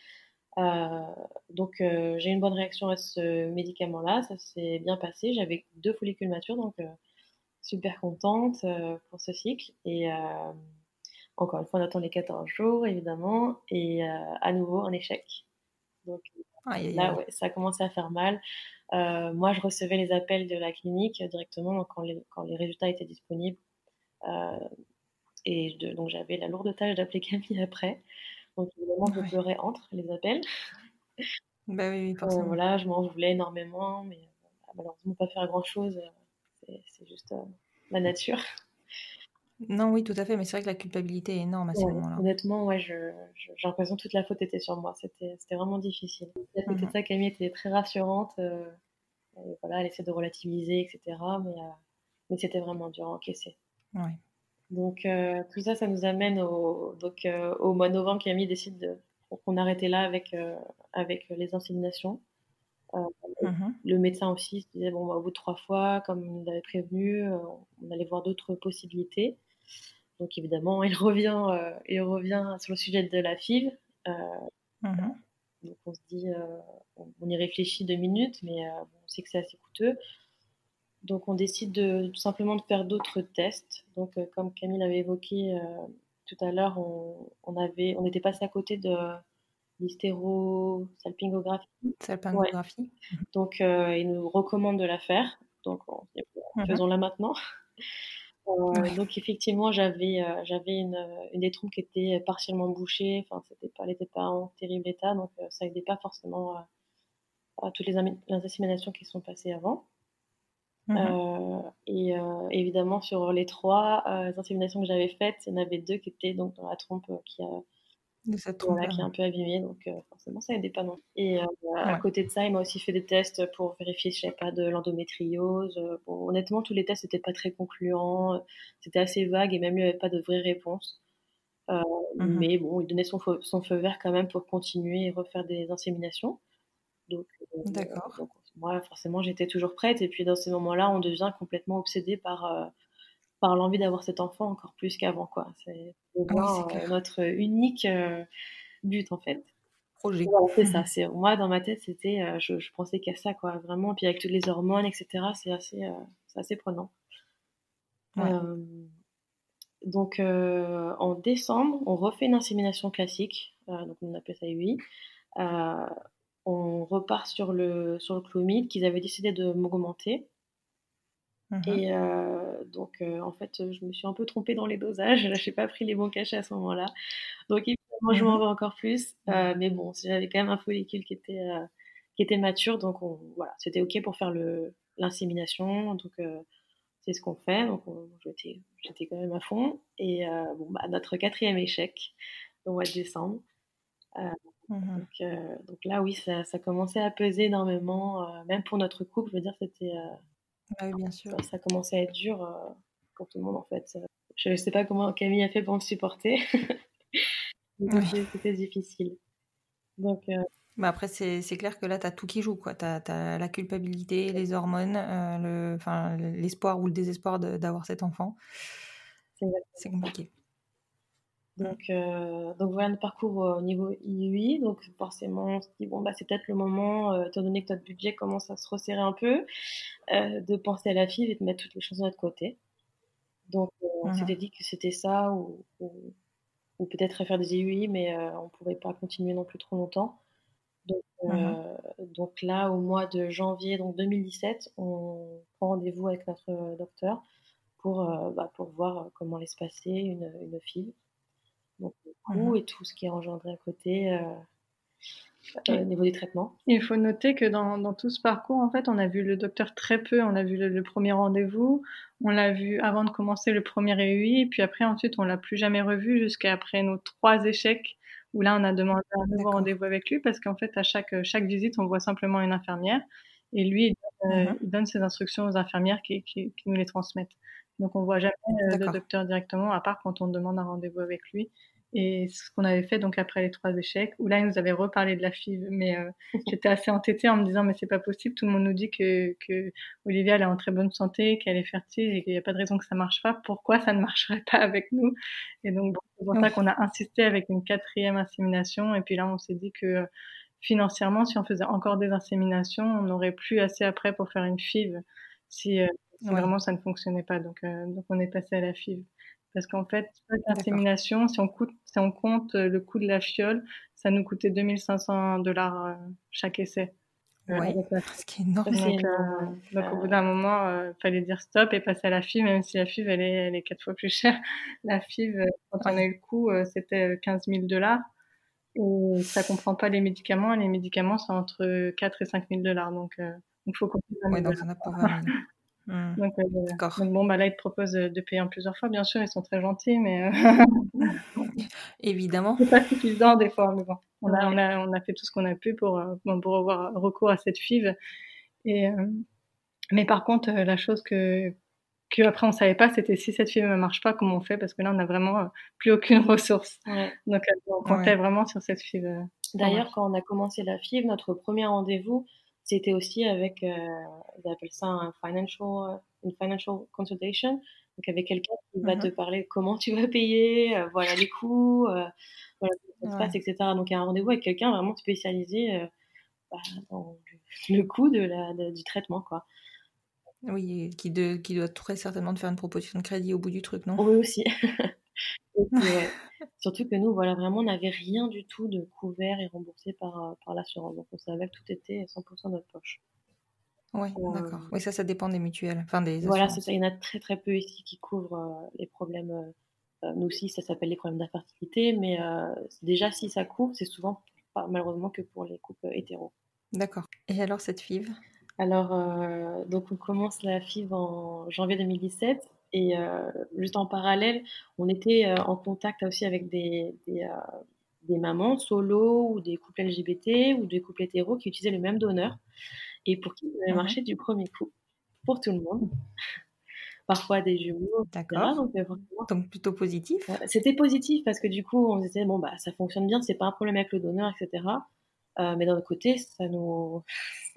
donc j'ai une bonne réaction à ce médicament-là, ça s'est bien passé. J'avais deux follicules matures, donc super contente pour ce cycle. Et encore une fois, on attend les 14 jours, évidemment, et euh, à nouveau un échec. Donc là, ouais, ça a commencé à faire mal. Euh, moi, je recevais les appels de la clinique directement quand, les, quand les résultats étaient disponibles. Euh, et donc, j'avais la lourde tâche d'appeler Camille après. Donc, évidemment, je pleurais entre les appels. Bah oui, forcément. voilà, je m'en voulais énormément, mais malheureusement, pas faire grand-chose. C'est juste la nature. Non, oui, tout à fait, mais c'est vrai que la culpabilité est énorme à ce moment-là. Honnêtement, ouais, j'ai l'impression que toute la faute était sur moi. C'était vraiment difficile. À côté de ça, Camille était très rassurante. Euh, voilà, elle essaie de relativiser, etc. Mais, euh, mais c'était vraiment dur à encaisser. Ouais. Donc, euh, tout ça, ça nous amène au, donc, au mois de novembre. Camille décide de, qu'on arrêtait là avec, avec les inséminations. Mmh le médecin aussi se disait bon, bah, au bout de trois fois, comme il nous avait prévenu, on allait voir d'autres possibilités. Donc évidemment, il revient, euh, il revient sur le sujet de la FIV. Euh, mhm. Donc on se dit, euh, on, y réfléchit deux minutes, mais on sait que c'est assez coûteux. Donc on décide de, tout simplement de faire d'autres tests. Donc comme Camille avait évoqué tout à l'heure, on, avait, on était passé à côté de l'hystérosalpingographie. Salpingographie. Donc il nous recommande de la faire. Donc mhm. faisons-la maintenant. Euh, donc effectivement, j'avais euh, j'avais une, une des trompes qui était partiellement bouchée. Enfin, c'était pas, elle n'était pas en terrible état, donc euh, ça aidait pas forcément à toutes les, les, inséminations qui sont passées avant. Mmh et évidemment, sur les trois inséminations que j'avais faites, il y en avait deux qui étaient donc dans la trompe qui a de cette voilà, qui est un peu abîmée, donc euh, forcément ça n'aidait pas non. Et euh, à côté de ça, il m'a aussi fait des tests pour vérifier si j'avais pas de l'endométriose. Bon, honnêtement, tous les tests n'étaient pas très concluants, c'était assez vague et même lui n'avait pas de vraies réponses. Euh, mmh mais bon, il donnait son feu, son feu vert quand même pour continuer et refaire des inséminations. Donc, D'accord. moi, forcément, j'étais toujours prête. Et puis, dans ces moments-là, on devient complètement obsédé par, par l'envie d'avoir cet enfant encore plus qu'avant. quoi. C'est ah euh, notre unique euh, but, en fait. Projet. c'est ça. C'est, moi, dans ma tête, c'était, euh, je, je, pensais qu'à ça, quoi, vraiment. Puis avec toutes les hormones, etc., c'est assez, c'est assez prenant. donc, en décembre, on refait une insémination classique. donc, on appelle ça UI. on repart sur le, sur le clomide qu'ils avaient décidé de m'augmenter. Mmh et euh, donc, euh, en fait, je me suis un peu trompée dans les dosages. Je n'ai pas pris les bons cachets à ce moment-là. Donc, évidemment, je m'en mmh vais encore plus. Euh, mais bon, j'avais quand même un follicule qui était, qui était mature. Donc, on, voilà, c'était OK pour faire l'insémination. Donc, c'est ce qu'on fait. Donc, j'étais quand même à fond. Et bon, bah, notre quatrième échec au mois de décembre. Mmh donc, donc, là, oui, ça, ça, commençait à peser énormément, même pour notre couple. Je veux dire, c'était oui, bien sûr. Ça, commençait à être dur euh, pour tout le monde en fait. Je ne sais pas comment Camille a fait pour me supporter. C'était difficile. Donc, euh, bah après, c'est clair que là, tu as tout qui joue. Tu as, la culpabilité, les hormones, euh, l'espoir ou le désespoir d'avoir cet enfant. C'est compliqué. Donc, euh, donc voilà notre parcours au niveau IUI. Donc forcément, on se dit, bon, bah, c'est peut-être le moment, euh, étant donné que notre budget commence à se resserrer un peu, euh, de penser à la fille et de mettre toutes les choses de notre côté. Donc on mmh s'était dit que c'était ça, ou, ou, peut-être faire des IUI, mais on ne pouvait pas continuer non plus trop longtemps. Donc, mmh donc là, au mois de janvier donc 2017, on prend rendez-vous avec notre docteur pour, bah, pour voir comment allait se passer une, une fille donc le coût mmh et tout ce qui est engendré à côté euh, euh, au niveau des traitements. Il faut noter que dans, dans, tout ce parcours, en fait, on a vu le docteur très peu. On a vu le, premier rendez-vous, on l'a vu avant de commencer le premier EUI, et puis après, ensuite, on l'a plus jamais revu jusqu'à après nos trois échecs, où là, on a demandé un nouveau rendez-vous avec lui, parce qu'en fait, à chaque, chaque visite, on voit simplement une infirmière, et lui, il donne, il donne ses instructions aux infirmières qui, qui, qui, nous les transmettent. Donc, on voit jamais euh, le docteur directement, à part quand on demande un rendez-vous avec lui. Et ce qu'on avait fait donc après les trois échecs, où là, il nous avait reparlé de la FIV, mais euh, j'étais assez entêtée en me disant, mais c'est pas possible, tout le monde nous dit que, que Olivia, elle est en très bonne santé, qu'elle est fertile et qu'il n'y a pas de raison que ça marche pas. Pourquoi ça ne marcherait pas avec nous? Et donc, bon, c'est pour ça qu'on a insisté avec une quatrième insémination. Et puis là, on s'est dit que financièrement, si on faisait encore des inséminations, on n'aurait plus assez après pour faire une FIV si, euh, vraiment ça ne fonctionnait pas. Donc, euh, donc on est passé à la FIV. Parce qu'en fait, l'insémination, si on, si on compte euh, le coût de la fiole, ça nous coûtait 2500 dollars euh, chaque essai. Oui, ce qui est énorme. Donc, au bout d'un moment, il fallait dire stop et passer à la FIV, même si la FIV, elle est, elle est quatre fois plus chère. La FIV, quand on a eu le coût, c'était 15 000 dollars. Et ça comprend pas les médicaments. les médicaments, c'est entre 4 et 5 000 dollars. Donc, il faut compter. Oui, donc ça n'a pas Mmh. Donc, bon, bah là, ils te proposent de payer en plusieurs fois. Bien sûr, ils sont très gentils, mais. Évidemment. C'est pas suffisant des fois, mais bon. On a, on a, on a fait tout ce qu'on a pu pour, pour avoir recours à cette FIV. Et, mais par contre, la chose que, que après on savait pas, c'était si cette FIV ne marche pas, comment on fait? Parce que là, on n'a vraiment plus aucune ressource. Donc, on comptait vraiment sur cette FIV. D'ailleurs, quand on a commencé la FIV, notre premier rendez-vous, c'était aussi avec, euh, on appelle ça un financial, une financial consultation, donc avec quelqu'un qui va te mmh parler comment tu vas payer, euh, voilà les coûts, euh, voilà comment ça se passe, etc. Donc il y a un rendez-vous avec quelqu'un vraiment spécialisé euh, bah, dans le, coût de la, du traitement, quoi. Oui, qui, de, qui doit très certainement te faire une proposition de crédit au bout du truc, non? Oui, aussi. Surtout que nous, voilà, vraiment, on n'avait rien du tout de couvert et remboursé par, euh, par l'assurance. Donc, on savait que tout était 100% de notre poche. Oui, d'accord. Oui, ça, ça dépend des mutuelles. Enfin, des voilà, ça. Il y en a très, très peu ici qui couvrent euh, les problèmes. Euh, nous aussi, ça s'appelle les problèmes d'infertilité. Mais déjà, si ça couvre, c'est souvent, malheureusement, que pour les couples hétéros. D'accord. Et alors, cette FIV alors, donc on commence la FIV en janvier 2017 et euh, juste en parallèle, on était euh, en contact aussi avec des, des, euh, des, mamans solo ou des couples LGBT ou des couples hétéros qui utilisaient le même donneur et pour qui ça avait mhm. marché du premier coup pour tout le monde. Parfois des jumeaux. D'accord. Donc, donc, plutôt positif. C'était positif parce que du coup, on se disait, bon, bah, ça fonctionne bien, c'est pas un problème avec le donneur, etc. Euh, mais d'un autre côté, ça nous,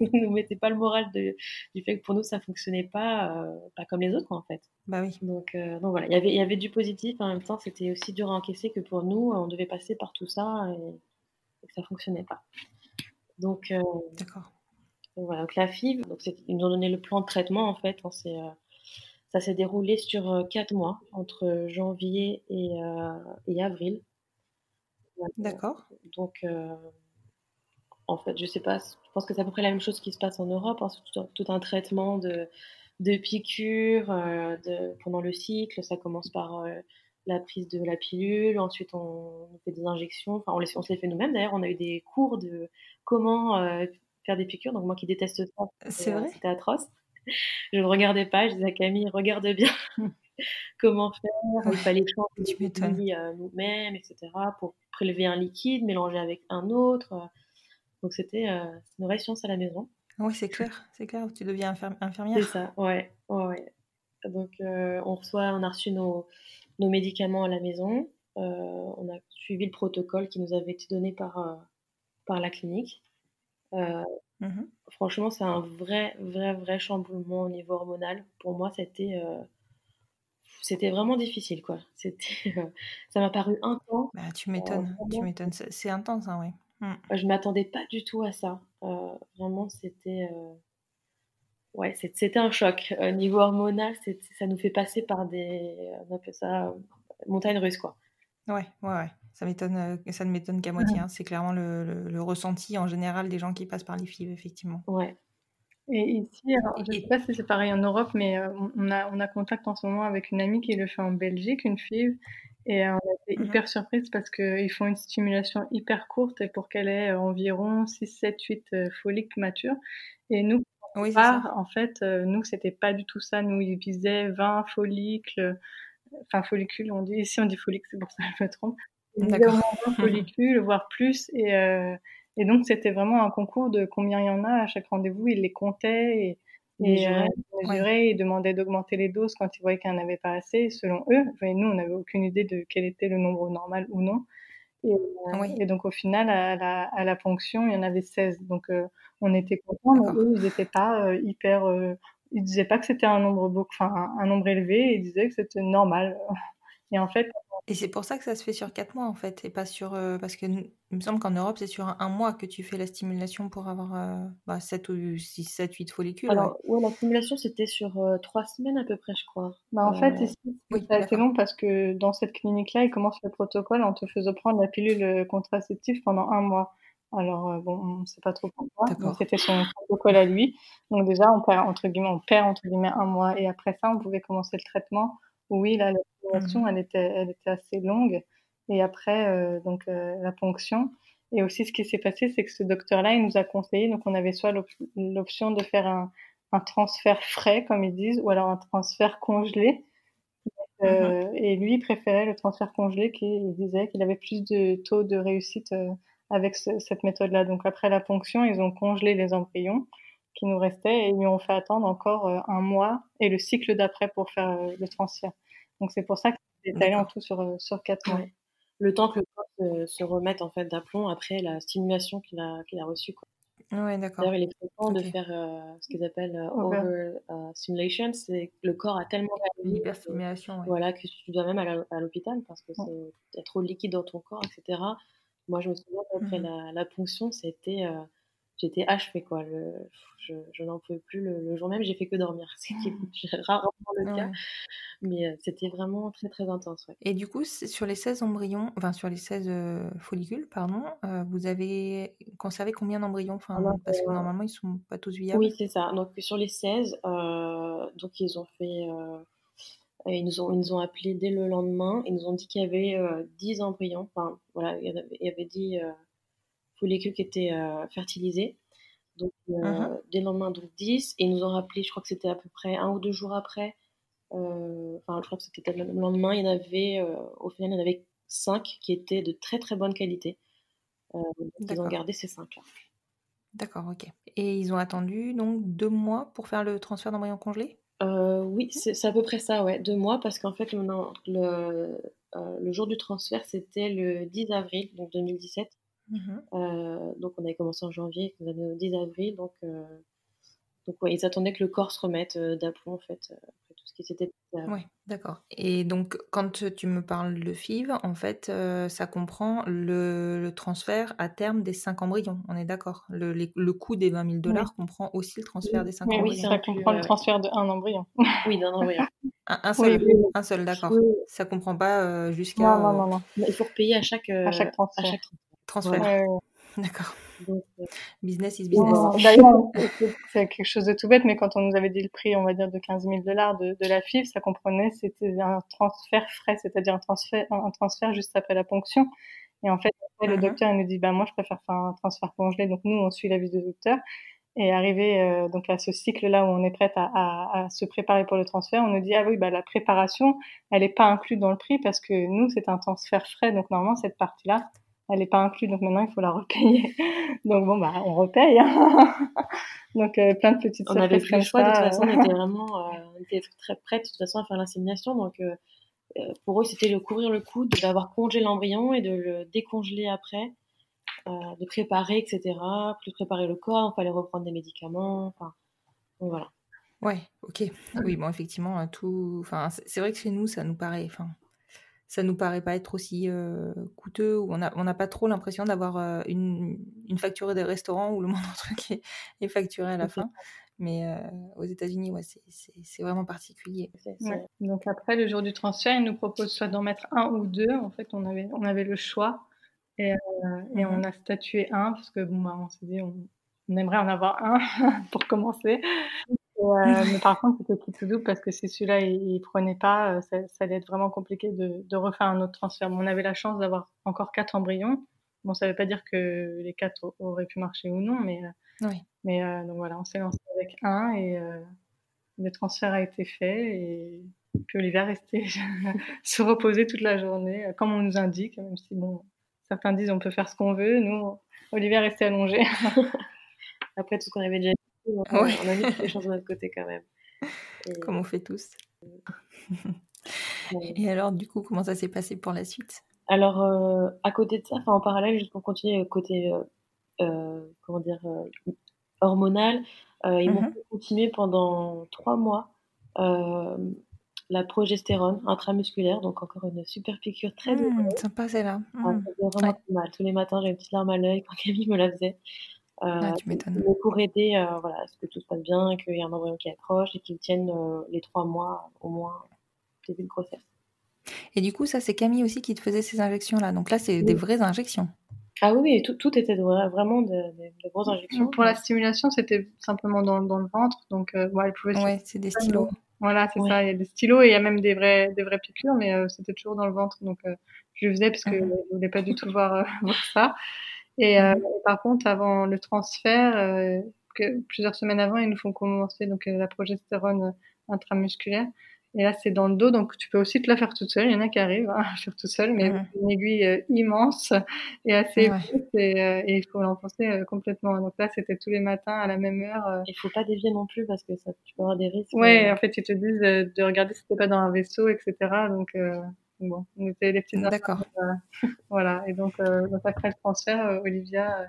nous mettait pas le moral de, du fait que pour nous ça fonctionnait pas, euh, pas comme les autres quoi, en fait. Bah oui. Donc, euh, donc voilà, il y avait, il y avait du positif. En même temps, c'était aussi dur à encaisser que pour nous, on devait passer par tout ça et, que ça fonctionnait pas. Donc, d'accord. voilà, donc la FIV, donc ils nous ont donné le plan de traitement en fait. On ça s'est déroulé sur quatre mois, entre janvier et, et avril. D'accord. Donc, en fait, je sais pas, je pense que c'est à peu près la même chose qui se passe en Europe, hein, tout, un traitement de, de piqûres euh, de, pendant le cycle. Ça commence par euh, la prise de la pilule, ensuite on, fait des injections, enfin on, les, on se les fait nous-mêmes. D'ailleurs, on a eu des cours de comment euh, faire des piqûres. Donc moi qui déteste ça, c'était atroce. Je ne regardais pas, je disais à Camille, regarde bien comment faire. Il fallait changer nous-mêmes, etc. pour prélever un liquide, mélanger avec un autre. Donc c'était euh, une vraie science à la maison. Oui, c'est clair, c'est clair. Tu deviens infirmière. C'est ça, ouais, ouais. Donc euh, on reçoit, on a reçu nos, nos médicaments à la maison. Euh, on a suivi le protocole qui nous avait été donné par, par la clinique. Mmh franchement, c'est un vrai, vrai, vrai chamboulement au niveau hormonal. Pour moi, c'était c'était vraiment difficile, quoi. C'était, ça m'a paru intense. Bah, tu m'étonnes, tu m'étonnes. C'est intense, hein, oui. Mmh. Je m'attendais pas du tout à ça. Euh, vraiment, c'était euh, ouais, c'était un choc. Au niveau hormonal, ça nous fait passer par des, on appelle ça montagne russe, quoi. Ouais, ouais, ouais. Ça m'étonne, euh, ça ne m'étonne qu'à moitié. Hein. C'est clairement le, le, ressenti en général des gens qui passent par les FIV, effectivement. Ouais. Et ici, je ne sais pas si c'est pareil en Europe, mais on, a, on a contact en ce moment avec une amie qui le fait en Belgique, une FIV, et on a été mmh hyper surprise parce qu'ils font une stimulation hyper courte pour qu'elle ait environ 6, 7, 8 folliques matures. Et nous, oui, en fait, euh, nous, c'était pas du tout ça. Nous, ils visaient 20 follicles, enfin follicules, on dit. Ici, on dit folliques, c'est pour ça que je me trompe. Visaient 20 follicules, voire plus. Et, euh, et donc, c'était vraiment un concours de combien il y en a à chaque rendez-vous. Ils les comptaient. Et, et euh, ils demandaient d'augmenter les doses quand ils voyaient qu'il n'y en avait pas assez, selon eux. Et nous, on n'avait aucune idée de quel était le nombre normal ou non. Et, euh, et donc, au final, à la, à la, ponction, il y en avait 16. Donc, euh, on était contents, mais eux, ils n'étaient pas euh, hyper. ils disaient pas que c'était un nombre, enfin, un, un nombre élevé, ils disaient que c'était normal. Et en fait, et c'est pour ça que ça se fait sur 4 mois en fait, et pas sur. Euh, parce que il me semble qu'en Europe, c'est sur un, mois que tu fais la stimulation pour avoir euh, bah, 7 ou 6, 7, 8 follicules. Alors, ouais, la stimulation, c'était sur 3 euh, semaines à peu près, je crois. Bah, en fait, ici, c'est assez long parce que dans cette clinique-là, ils commencent le protocole en te faisant prendre la pilule contraceptive pendant un mois. Alors, bon, on ne sait pas trop pourquoi. C'était son protocole à lui. Donc, déjà, on perd, entre guillemets, on perd entre guillemets un mois. Et après ça, on pouvait commencer le traitement oui, la stimulation, mmh. elle, était, elle était assez longue. Et après, euh, donc, euh, la ponction. Et aussi, ce qui s'est passé, c'est que ce docteur-là, il nous a conseillé, donc on avait soit l'option de faire un, un transfert frais, comme ils disent, ou alors un transfert congelé. Euh, mhm. Et lui, il préférait le transfert congelé, qui disait qu'il avait plus de taux de réussite euh, avec cette méthode-là. Donc après la ponction, ils ont congelé les embryons qui nous restaient et ils lui ont fait attendre encore euh, un mois et le cycle d'après pour faire le transfert. Donc c'est pour ça qu'il est étalé en tout sur, sur quatre mois. Le temps que le corps se, remette en fait d'aplomb après la stimulation qu'il a, qu'il a reçue. Quoi. Ouais, d'accord. D'ailleurs, il est content de faire euh, ce qu'ils appellent euh, over uh, stimulation. C'est le corps a tellement Hyperstimulation, ouais. voilà, que tu dois même aller à l'hôpital parce que il y a trop de liquide dans ton corps, etc. Moi, je me souviens après mmh la, la, ponction, c'était euh, j'étais achevée quoi. Le, je, je n'en pouvais plus le, jour même. J'ai fait que dormir, c'est rarement le cas, mais euh, c'était vraiment très très intense. Ouais. Et du coup, sur les 16 embryons, enfin sur les 16 euh, follicules, pardon, euh, vous avez conservé combien d'embryons? Enfin, parce que normalement ils sont pas tous viables. Oui, c'est ça. Donc sur les 16, donc ils ont fait ils nous, ont, ils nous ont appelé dès le lendemain. Ils nous ont dit qu'il y avait 10 embryons. Enfin, voilà, il y avait, il y avait 10 follicules qui étaient euh, fertilisés. Donc, euh, dès le lendemain, donc 10. Et ils nous ont rappelé, je crois que c'était à peu près un ou deux jours après. Euh, enfin, je crois que c'était le lendemain. Il y en avait, au final, il y en avait 5 qui étaient de très très bonne qualité. ils ont gardé ces 5-là. D'accord, ok. Et ils ont attendu donc deux mois pour faire le transfert d'embryon congelé? Oui, c'est à peu près ça, ouais, deux mois, parce qu'en fait, le, jour du transfert, c'était le 10 avril, donc 2017. Mmh euh, donc on avait commencé en janvier, on avait au 10 avril, donc, euh, donc ouais, ils attendaient que le corps se remette euh, d'aplomb en fait, après tout ce qui s'était Oui, d'accord. Et donc quand tu me parles de FIV, en fait, ça comprend le, transfert à terme des 5 embryons, on est d'accord? Le, le, coût des 20 000 dollars comprend aussi le transfert des 5 embryons. Oui, ça comprend le transfert d'un embryon. oui, d'un embryon. un, seul, un seul, d'accord. Ça comprend pas jusqu'à... Non, non, non, non, Il faut repayer à chaque, à chaque transfert. À chaque transfert. Transfert. D'accord. Euh, business is business. D'ailleurs, c'est quelque chose de tout bête, mais quand on nous avait dit le prix, on va dire, de 15 000 dollars de, de, la FIV, ça comprenait, c'était un transfert frais, c'est-à-dire un transfert, un transfert juste après la ponction. Et en fait, le uh-huh. docteur il nous dit, bah, moi, je préfère faire un transfert congelé. Donc, nous, on suit l'avis du docteur. Et arrivé euh, donc à ce cycle-là où on est prête à, à, à, se préparer pour le transfert, on nous dit ah oui bah la préparation elle n'est pas inclue dans le prix parce que nous c'est un transfert frais donc normalement cette partie-là elle n'est pas inclue, donc maintenant il faut la repayer. donc bon, bah, on repaye. Hein. donc euh, plein de petites On avait plus le choix, de toute façon, on était vraiment euh, on était très prête de toute façon à faire l'insémination. Donc euh, pour eux, c'était de couvrir le coup, d'avoir congelé l'embryon et de le décongeler après, de préparer, etc. Plus préparer le corps, il fallait reprendre des médicaments. Enfin, donc voilà. Ouais, ok. Oui, bon, effectivement, tout. Enfin, c'est vrai que chez nous, ça nous paraît. Enfin, ça nous paraît pas être aussi euh, coûteux ou on n'a on pas trop l'impression d'avoir euh, une, une, facture des restaurants où le moindre truc est, est facturé à la fin. Mais euh, aux États-Unis, ouais, c'est vraiment particulier. Donc après, le jour du transfert, ils nous proposent soit d'en mettre un ou deux. En fait, on avait, on avait le choix et, et mmh on a statué un parce que bon, bah, on s'est dit, on, on, aimerait en avoir un pour commencer. Euh, mais par contre, c'était tout doux parce que si celui-là il, prenait pas, euh, ça, ça, allait être vraiment compliqué de, de, refaire un autre transfert. on avait la chance d'avoir encore quatre embryons. Bon, ça veut pas dire que les quatre auraient pu marcher ou non, mais, euh, oui. mais donc voilà, on s'est lancé avec un et le transfert a été fait et puis Olivier est resté se reposer toute la journée, comme on nous indique, même si bon, certains disent on peut faire ce qu'on veut, nous, Olivier est resté allongé. Après tout ce qu'on avait déjà on, a mis les choses de notre côté quand même. Comme on fait tous. Et alors, du coup, comment ça s'est passé pour la suite? Alors, euh, à côté de ça, enfin en parallèle, juste pour continuer, côté, euh, euh, comment dire, hormonal, ils vont mhm. continuer pendant trois mois la progestérone intramusculaire, donc encore une super piqûre très mmh, sympa celle-là. Mmh. vraiment mal. Tous les matins, j'ai une petite larme à l'œil quand Camille me la faisait. Ah, tu m'étonnes. Pour aider euh, voilà, à ce que tout se passe bien, qu'il y ait un embryon qui approche et qu'il tienne euh, les trois mois au moins début de grossesse. Et du coup, ça, c'est Camille aussi qui te faisait ces injections-là. Donc là, c'est des vraies injections. Ah oui, tout, tout était vraiment de, de, grosses injections. Pour la stimulation, c'était simplement dans, dans, le ventre. Donc, euh, elle pouvait. Ouais, c'est des stylos. Voilà, c'est ça. Il y a des stylos et il y a même des vraies, des vraies piqûres, mais c'était toujours dans le ventre. Donc, je le faisais parce que mhm. je voulais pas du tout voir, voir ça. Et, euh, mhm. par contre, avant le transfert, euh, plusieurs semaines avant, ils nous font commencer donc la progestérone intramusculaire. Et là, c'est dans le dos, donc tu peux aussi te la faire toute seule. Il y en a qui arrivent à faire toute seule, mais mmh. une aiguille euh, immense et assez et, euh, et, il faut l'enfoncer euh, complètement. Donc là, c'était tous les matins à la même heure. Il faut pas dévier non plus parce que ça, tu peux avoir des risques. Ouais, en fait, ils te disent de regarder si t'es pas dans un vaisseau, etc. Donc bon, on était les petites. D'accord. voilà. Et donc, donc, après le transfert, Olivia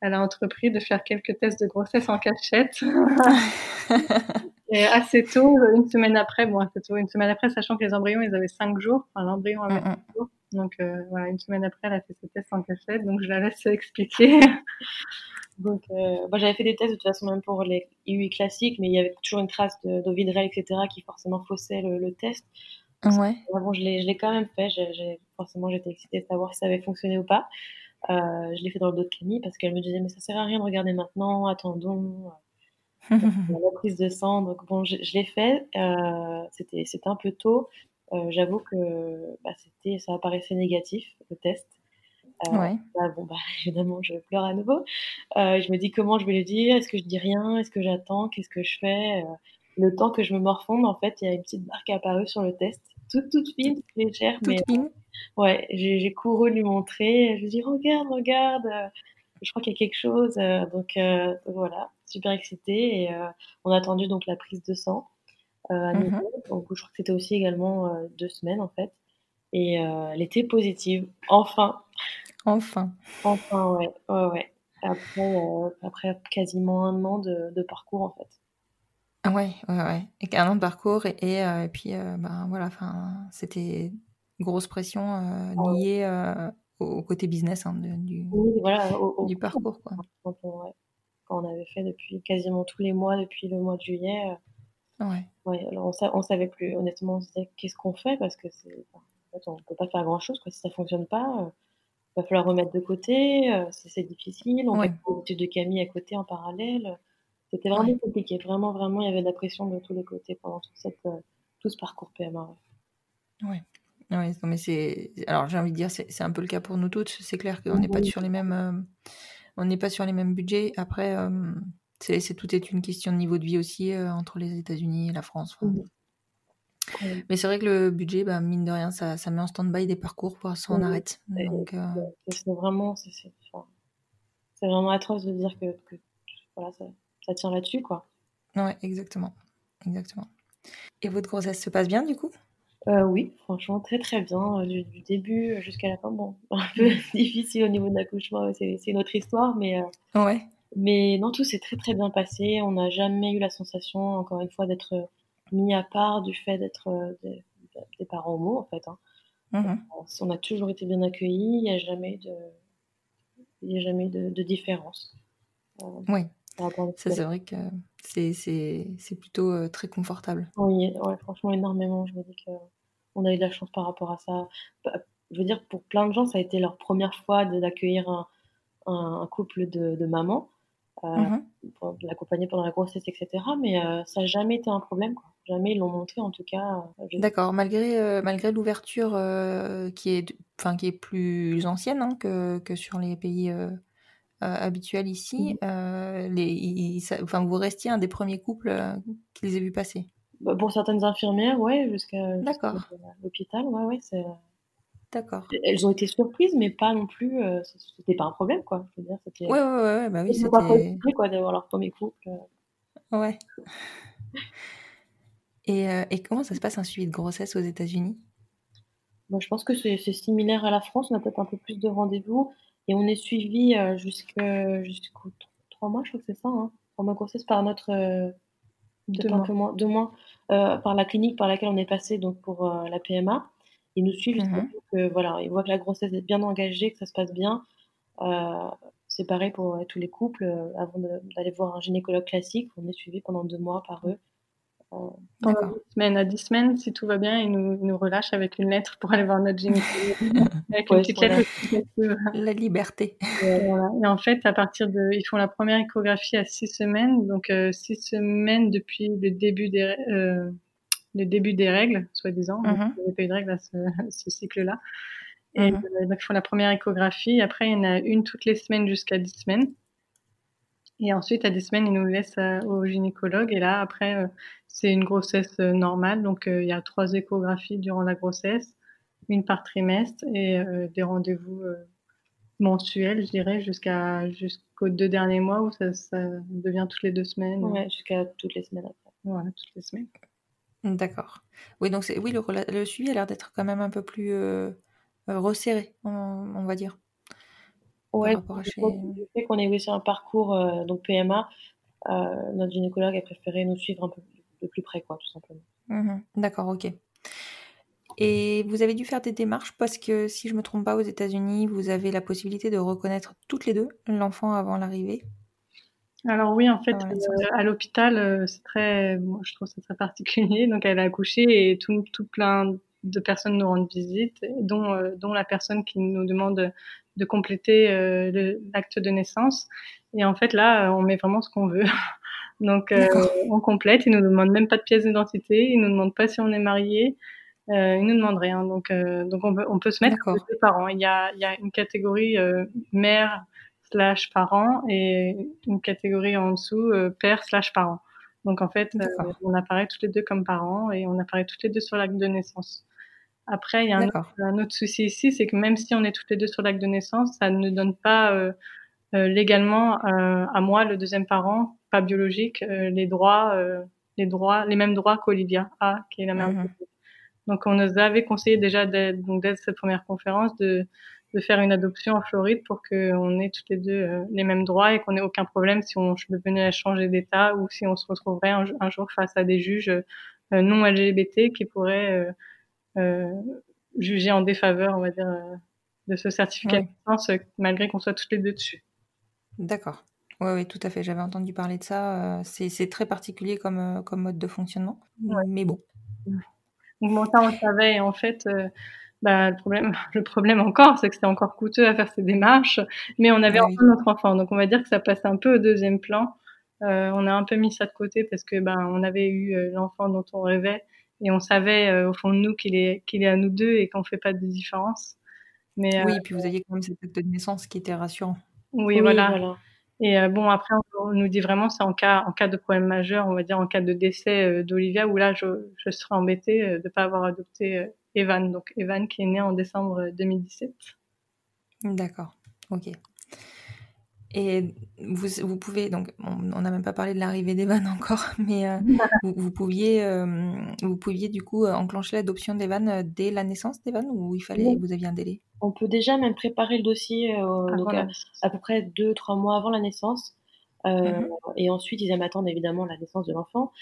elle a entrepris de faire quelques tests de grossesse en cachette. et assez tôt, une semaine après, bon, assez tôt, une semaine après, sachant que les embryons, ils avaient cinq jours, enfin, l'embryon avait cinq jours. Donc, euh, voilà, une semaine après, elle a fait ses tests en cachette, donc je la laisse expliquer. donc, euh, moi, j'avais fait des tests de toute façon, même pour les IUI classiques, mais il y avait toujours une trace d'ovidrel, etc., qui forcément faussait le, test. Ouais. Bon, je l'ai quand même fait. Forcément, j'étais excitée de savoir si ça avait fonctionné ou pas. Euh, je l'ai fait dans le dos de Camille parce qu'elle me disait mais ça sert à rien de regarder maintenant, attendons. la prise de sang, donc bon, je, l'ai fait. Euh, c'était c'était un peu tôt. Euh, j'avoue que bah, c'était ça apparaissait négatif le test. ouais. Bah, bon bah évidemment je pleure à nouveau. je me dis comment je vais le dire? Est-ce que je dis rien? Est-ce que j'attends? Qu'est-ce que je fais? Le temps que je me morfonde, en fait, il y a une petite marque apparue sur le test, toute toute fine, toute légère, toute fine. Ouais, j'ai couru lui montrer. Je lui dis regarde, regarde. Euh, je crois qu'il y a quelque chose. Euh, donc, euh, voilà, super excitée. Et on a attendu donc la prise de sang à mmh Donc, je crois que c'était aussi également deux semaines en fait. Et elle était positive. Enfin. Enfin. Enfin, ouais, ouais, ouais. Après, après quasiment un an de, de parcours en fait. Ah ouais, ouais, ouais. Et un an de parcours et, et, puis ben voilà, enfin c'était grosse pression euh, ah liée euh, au côté business hein, du, du parcours. Quoi. Quand, on, avait fait depuis quasiment tous les mois, depuis le mois de juillet, euh, ouais. Ouais, alors on, savait plus, honnêtement, on se disait qu'est-ce qu'on fait? Parce que c'est, en fait, on peut pas faire grand chose quoi. si ça fonctionne pas. il va falloir remettre de côté, c'est difficile. On ouais. fait l'étude de Camille à côté en parallèle. C'était vraiment compliqué, vraiment, vraiment, il y avait de la pression de tous les côtés pendant tout, cette, tout ce parcours PMA. Ouais. Oui, mais c'est. Alors, j'ai envie de dire, c'est un peu le cas pour nous toutes. C'est clair qu'on n'est pas sur les mêmes. Euh, on n'est pas sur les mêmes budgets. Après, euh, c'est tout est une question de niveau de vie aussi euh, entre les États-Unis et la France. Mais c'est vrai que le budget, bah, mine de rien, ça, ça met en stand-by des parcours pour ça on arrête. C'est vraiment, c'est vraiment atroce de dire que, que voilà, ça, ça tient là-dessus, quoi. Ouais, exactement, exactement. Et votre grossesse se passe bien du coup? Euh, oui, franchement, très très bien, euh, du, début jusqu'à la fin. Bon, un peu difficile au niveau de l'accouchement, c'est une autre histoire, mais, euh, ouais. mais non, tout s'est très très bien passé. On n'a jamais eu la sensation, encore une fois, d'être mis à part du fait d'être des, parents homo, en fait. Hein. Mmh on a toujours été bien accueillis, il n'y a jamais de, il a jamais de, de différence. oui, ça c'est vrai que c'est plutôt très confortable. Oui, ouais, franchement, énormément. Je me dis que on a eu de la chance par rapport à ça. Bah, je veux dire, pour plein de gens, ça a été leur première fois d'accueillir un, un, couple de, de mamans, euh, mmh pour l'accompagner pendant la grossesse, etc. Mais euh, ça n'a jamais été un problème. Quoi. Jamais ils l'ont montré, en tout cas. Euh, D'accord. Malgré, euh, malgré l'ouverture qui, est, enfin, qui est plus ancienne hein, que, que, sur les pays habituels ici, mmh les, enfin, vous restiez un des premiers couples qu'ils aient vu passer? Bah, pour certaines infirmières, ouais, jusqu'à l'hôpital, ouais, ouais, c'est. D'accord. Elles ont été surprises, mais pas non plus. Euh, c'était pas un problème, quoi. Je veux dire, c'était. Ouais, ouais, ouais, bah oui, c'était. pas possible, quoi, d'avoir leur premier couple. Euh. Ouais. et, euh, et, comment ça se passe un suivi de grossesse aux États-Unis? Moi, je pense que c'est similaire à la France. On a peut-être un peu plus de rendez-vous et on est suivi jusqu'aux trois mois, je crois que c'est ça, hein. Trois mois grossesse par notre peut-être un peu moins, deux mois, euh, par la clinique par laquelle on est passé donc pour euh, la PMA. Ils nous suivent que voilà, ils voient que la grossesse est bien engagée, que ça se passe bien. Euh, c'est pareil pour tous les couples. avant d'aller voir un gynécologue classique, on est suivi pendant deux mois par eux. Pendant semaines, à 10 semaines, si tout va bien, ils nous, nous relâchent avec une lettre pour aller voir notre gynécologue. avec une petite lettre La liberté. Et, et, en fait, à partir de, ils font la première échographie à 6 semaines, donc 6 euh, semaines depuis le début des, euh, le début des règles, soi-disant. Mm -hmm. Il n'y a pas eu de règles à ce, ce cycle-là. Et mm -hmm. donc, ils font la première échographie. Après, il y en a une toutes les semaines jusqu'à 10 semaines. Et ensuite, à des semaines, ils nous laissent au gynécologue. Et là, après, c'est une grossesse normale. Donc, il y a trois échographies durant la grossesse, une par trimestre et des rendez-vous mensuels, je dirais, jusqu'à jusqu'aux deux derniers mois où ça, ça, devient toutes les deux semaines. Ouais, jusqu'à toutes les semaines après. Voilà, toutes les semaines. D'accord. Oui, donc oui, le, le, suivi a l'air d'être quand même un peu plus euh, euh, resserré, on, va dire. Ouais, le fait qu'on ait eu un parcours euh, donc PMA, notre gynécologue a préféré nous suivre un peu de plus près, quoi, tout simplement. Mmh D'accord, ok. Et vous avez dû faire des démarches parce que si je me trompe pas, aux États-Unis, vous avez la possibilité de reconnaître toutes les deux l'enfant avant l'arrivée? Alors oui, en fait, euh, à l'hôpital, euh, c'est très, je trouve ça très particulier. Donc elle a accouché et tout, tout plein de personnes nous rendent visite, dont, euh, dont la personne qui nous demande de compléter l'acte de naissance. Et en fait, là, on met vraiment ce qu'on veut. Donc on complète, ils nous demandent même pas de pièce d'identité, ils nous demandent pas si on est marié. Euh, ils nous demandent rien, donc donc on peut, on peut se mettre avec les parents. Il y a il y a une catégorie mère slash parent et une catégorie en dessous euh, père slash parent. Donc en fait, euh, on apparaît toutes les deux comme parents et on apparaît toutes les deux sur l'acte de naissance. Après, il y a un autre, un autre, souci ici, c'est que même si on est toutes les deux sur l'acte de naissance, ça ne donne pas euh, euh légalement à moi, le deuxième parent, pas biologique, les droits, les droits, les mêmes droits qu'Olivia a, qui est la mère. Mhm. Donc on nous avait conseillé déjà dès, donc dès cette première conférence de de faire une adoption en Floride pour qu'on ait toutes les deux euh, les mêmes droits et qu'on n'ait aucun problème si on venait à changer d'état ou si on se retrouverait un, jour face à des juges euh, non LGBT qui pourraient euh, juger en défaveur, on va dire, de ce certificat de naissance malgré qu'on soit toutes les deux dessus. D'accord. Oui, oui, tout à fait. J'avais entendu parler de ça. C'est très particulier comme, comme mode de fonctionnement. Mais bon. Donc, bon, ça, on savait. en fait, bah, le problème, le problème encore, c'est que c'était encore coûteux à faire ces démarches, mais on avait encore notre enfant, donc on va dire que ça passe un peu au deuxième plan. Euh, on a un peu mis ça de côté parce que ben on avait eu euh, l'enfant dont on rêvait et on savait euh, au fond de nous qu'il est qu'il est à nous deux et qu'on fait pas de différence. Mais oui, et puis vous aviez quand même cette acte de naissance qui était rassurant. Oui, voilà. Et bon, après, on, nous dit vraiment, c'est en cas, en cas de problème majeur, on va dire en cas de décès d'Olivia, où là, je, je serais embêtée de ne pas avoir adopté Evan, donc Evan qui est né en décembre 2017. D'accord, ok. Et vous, vous pouvez, donc on n'a même pas parlé de l'arrivée d'Evan encore, mais euh, vous, pouviez, euh, vous pouviez du coup enclencher l'adoption d'Evan dès la naissance d'Evan ou il fallait, vous aviez un délai? On peut déjà même préparer le dossier donc à, peu près deux, trois mois avant la naissance. Euh, mhm. Et ensuite, ils aiment attendre évidemment la naissance de l'enfant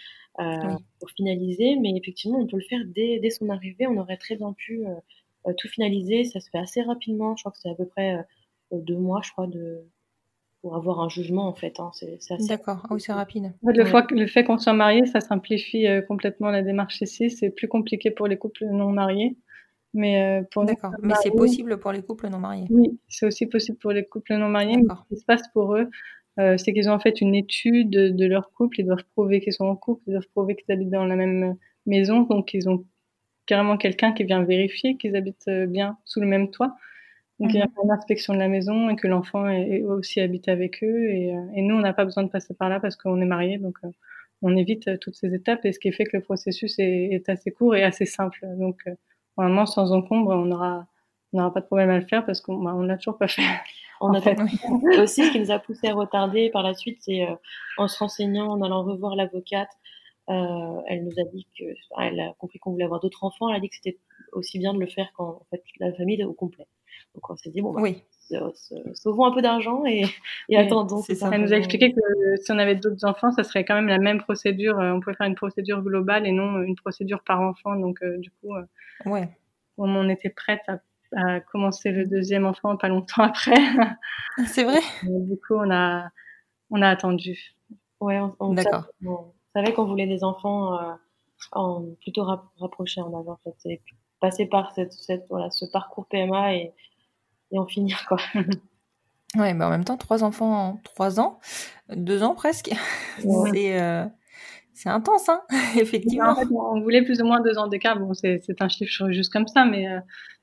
euh, pour finaliser. Mais effectivement, on peut le faire dès, dès son arrivée. On aurait très bien pu euh, tout finaliser. Ça se fait assez rapidement. Je crois que c'est à peu près deux mois, je crois, de, pour avoir un jugement en fait. Hein. C'est, D'accord, ah oui, c'est rapide. le, fois, le fait qu'on soit marié, ça simplifie complètement la démarche ici. C'est plus compliqué pour les couples non mariés. Mais pour D'accord, mais c'est possible pour les couples non mariés. Oui, c'est aussi possible pour les couples non mariés. Mais ce qui se passe pour eux, euh, c'est qu'ils ont en fait une étude de, leur couple, ils doivent prouver qu'ils sont en couple, ils doivent prouver qu'ils habitent dans la même maison, donc ils ont carrément quelqu'un qui vient vérifier qu'ils habitent euh, bien sous le même toit. Donc il y a mhm. une inspection de la maison et que l'enfant est, aussi habité avec eux. Et, euh, et nous, on n'a pas besoin de passer par là parce qu'on est mariés, donc on évite toutes ces étapes et ce qui fait que le processus est, est assez court et assez simple. Donc normalement, sans encombre, on aura on n'aura pas de problème à le faire parce qu'on bah, l'a toujours pas fait. On a fait, aussi ce qui nous a poussé à retarder par la suite, c'est euh, en se renseignant, en allant revoir l'avocate. Euh, elle nous a dit que, elle a compris qu'on voulait avoir d'autres enfants. Elle a dit que c'était aussi bien de le faire quand en fait la famille est au complet. Donc on s'est dit bon, bah, oui. sauvons un peu d'argent et, et attendons. Ça. Elle nous a expliqué que si on avait d'autres enfants, ça serait quand même la même procédure. Euh, on pouvait faire une procédure globale et non une procédure par enfant. Donc du coup, ouais. on était prête à a commencé le deuxième enfant pas longtemps après. C'est vrai. du coup, on a, on a attendu. Ouais, on, D'accord. On savait qu'on voulait des enfants euh, en, plutôt rapprochés en avant. En fait. passer par cette, cette, voilà, ce parcours PMA et, et en finir. Quoi. ouais, mais en même temps, trois enfants en trois ans, deux ans presque. C'est. Euh, C'est intense, hein effectivement. En fait, on voulait plus ou moins deux ans d'écart. Bon, c'est un chiffre juste comme ça, mais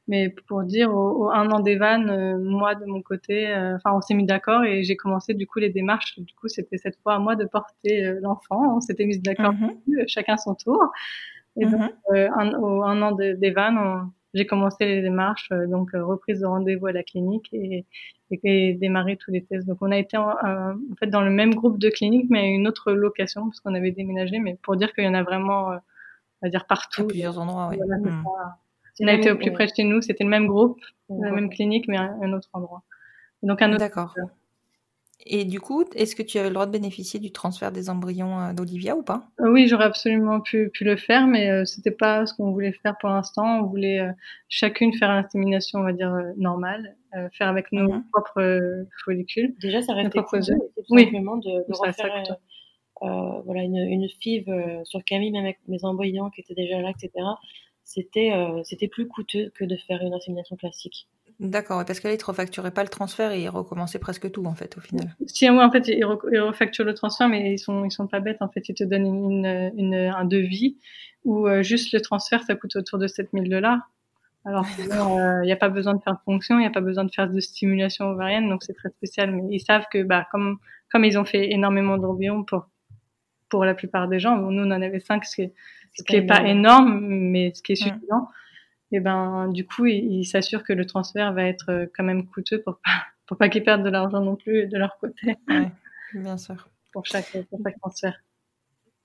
mais pour dire, au, un an des vannes, euh, moi de mon côté, euh, enfin on s'est mis d'accord et j'ai commencé du coup les démarches. Du coup, c'était cette fois à moi de porter euh, l'enfant. On s'était mis d'accord, mm chacun son tour. Et donc, mm-hmm. un, au un an des vannes, j'ai commencé les démarches, donc reprise de rendez-vous à la clinique et, et, démarrer tous les tests. Donc on a été en, en, fait dans le même groupe de clinique, mais à une autre location parce qu'on avait déménagé. Mais pour dire qu'il y en a vraiment, on va dire partout. À plusieurs endroits, oui. On a été au plus près de chez nous, c'était le même groupe, la même clinique, mais un, autre endroit. Donc un autre. D'accord. Et du coup, est-ce que tu avais le droit de bénéficier du transfert des embryons euh, d'Olivia ou pas? Euh, Oui, j'aurais absolument pu, pu, le faire, mais ce euh, c'était pas ce qu'on voulait faire pour l'instant. On voulait chacune faire l'insémination, on va dire normale, faire avec nos mhm. propres follicules. Déjà, ça restait cool, tout simplement de, de refaire voilà une, une FIV sur Camille, même avec mes embryons qui étaient déjà là, etc c'était euh, c'était plus coûteux que de faire une insémination classique. D'accord, parce qu'elle ne refacturait pas le transfert et ils recommençaient presque tout en fait au final. Si moi en fait ils, refacturent le transfert, mais ils sont ils sont pas bêtes en fait, ils te donnent une, une un devis où euh, juste le transfert ça coûte autour de 7000 dollars. Alors il n'y a pas besoin de faire de fonction, il n'y a pas besoin de faire de stimulation ovarienne, donc c'est très spécial. Mais ils savent que bah comme comme ils ont fait énormément d'embryons pour pour la plupart des gens, nous on en avait cinq, ce qui est, ce qui est pas énorme, mais ce qui est suffisant. Et ben, du coup, ils s'assurent que le transfert va être euh, quand même coûteux pour pas, pour pas qu'ils perdent de l'argent non plus de leur côté. Ouais, bien sûr. pour chaque, pour chaque transfert.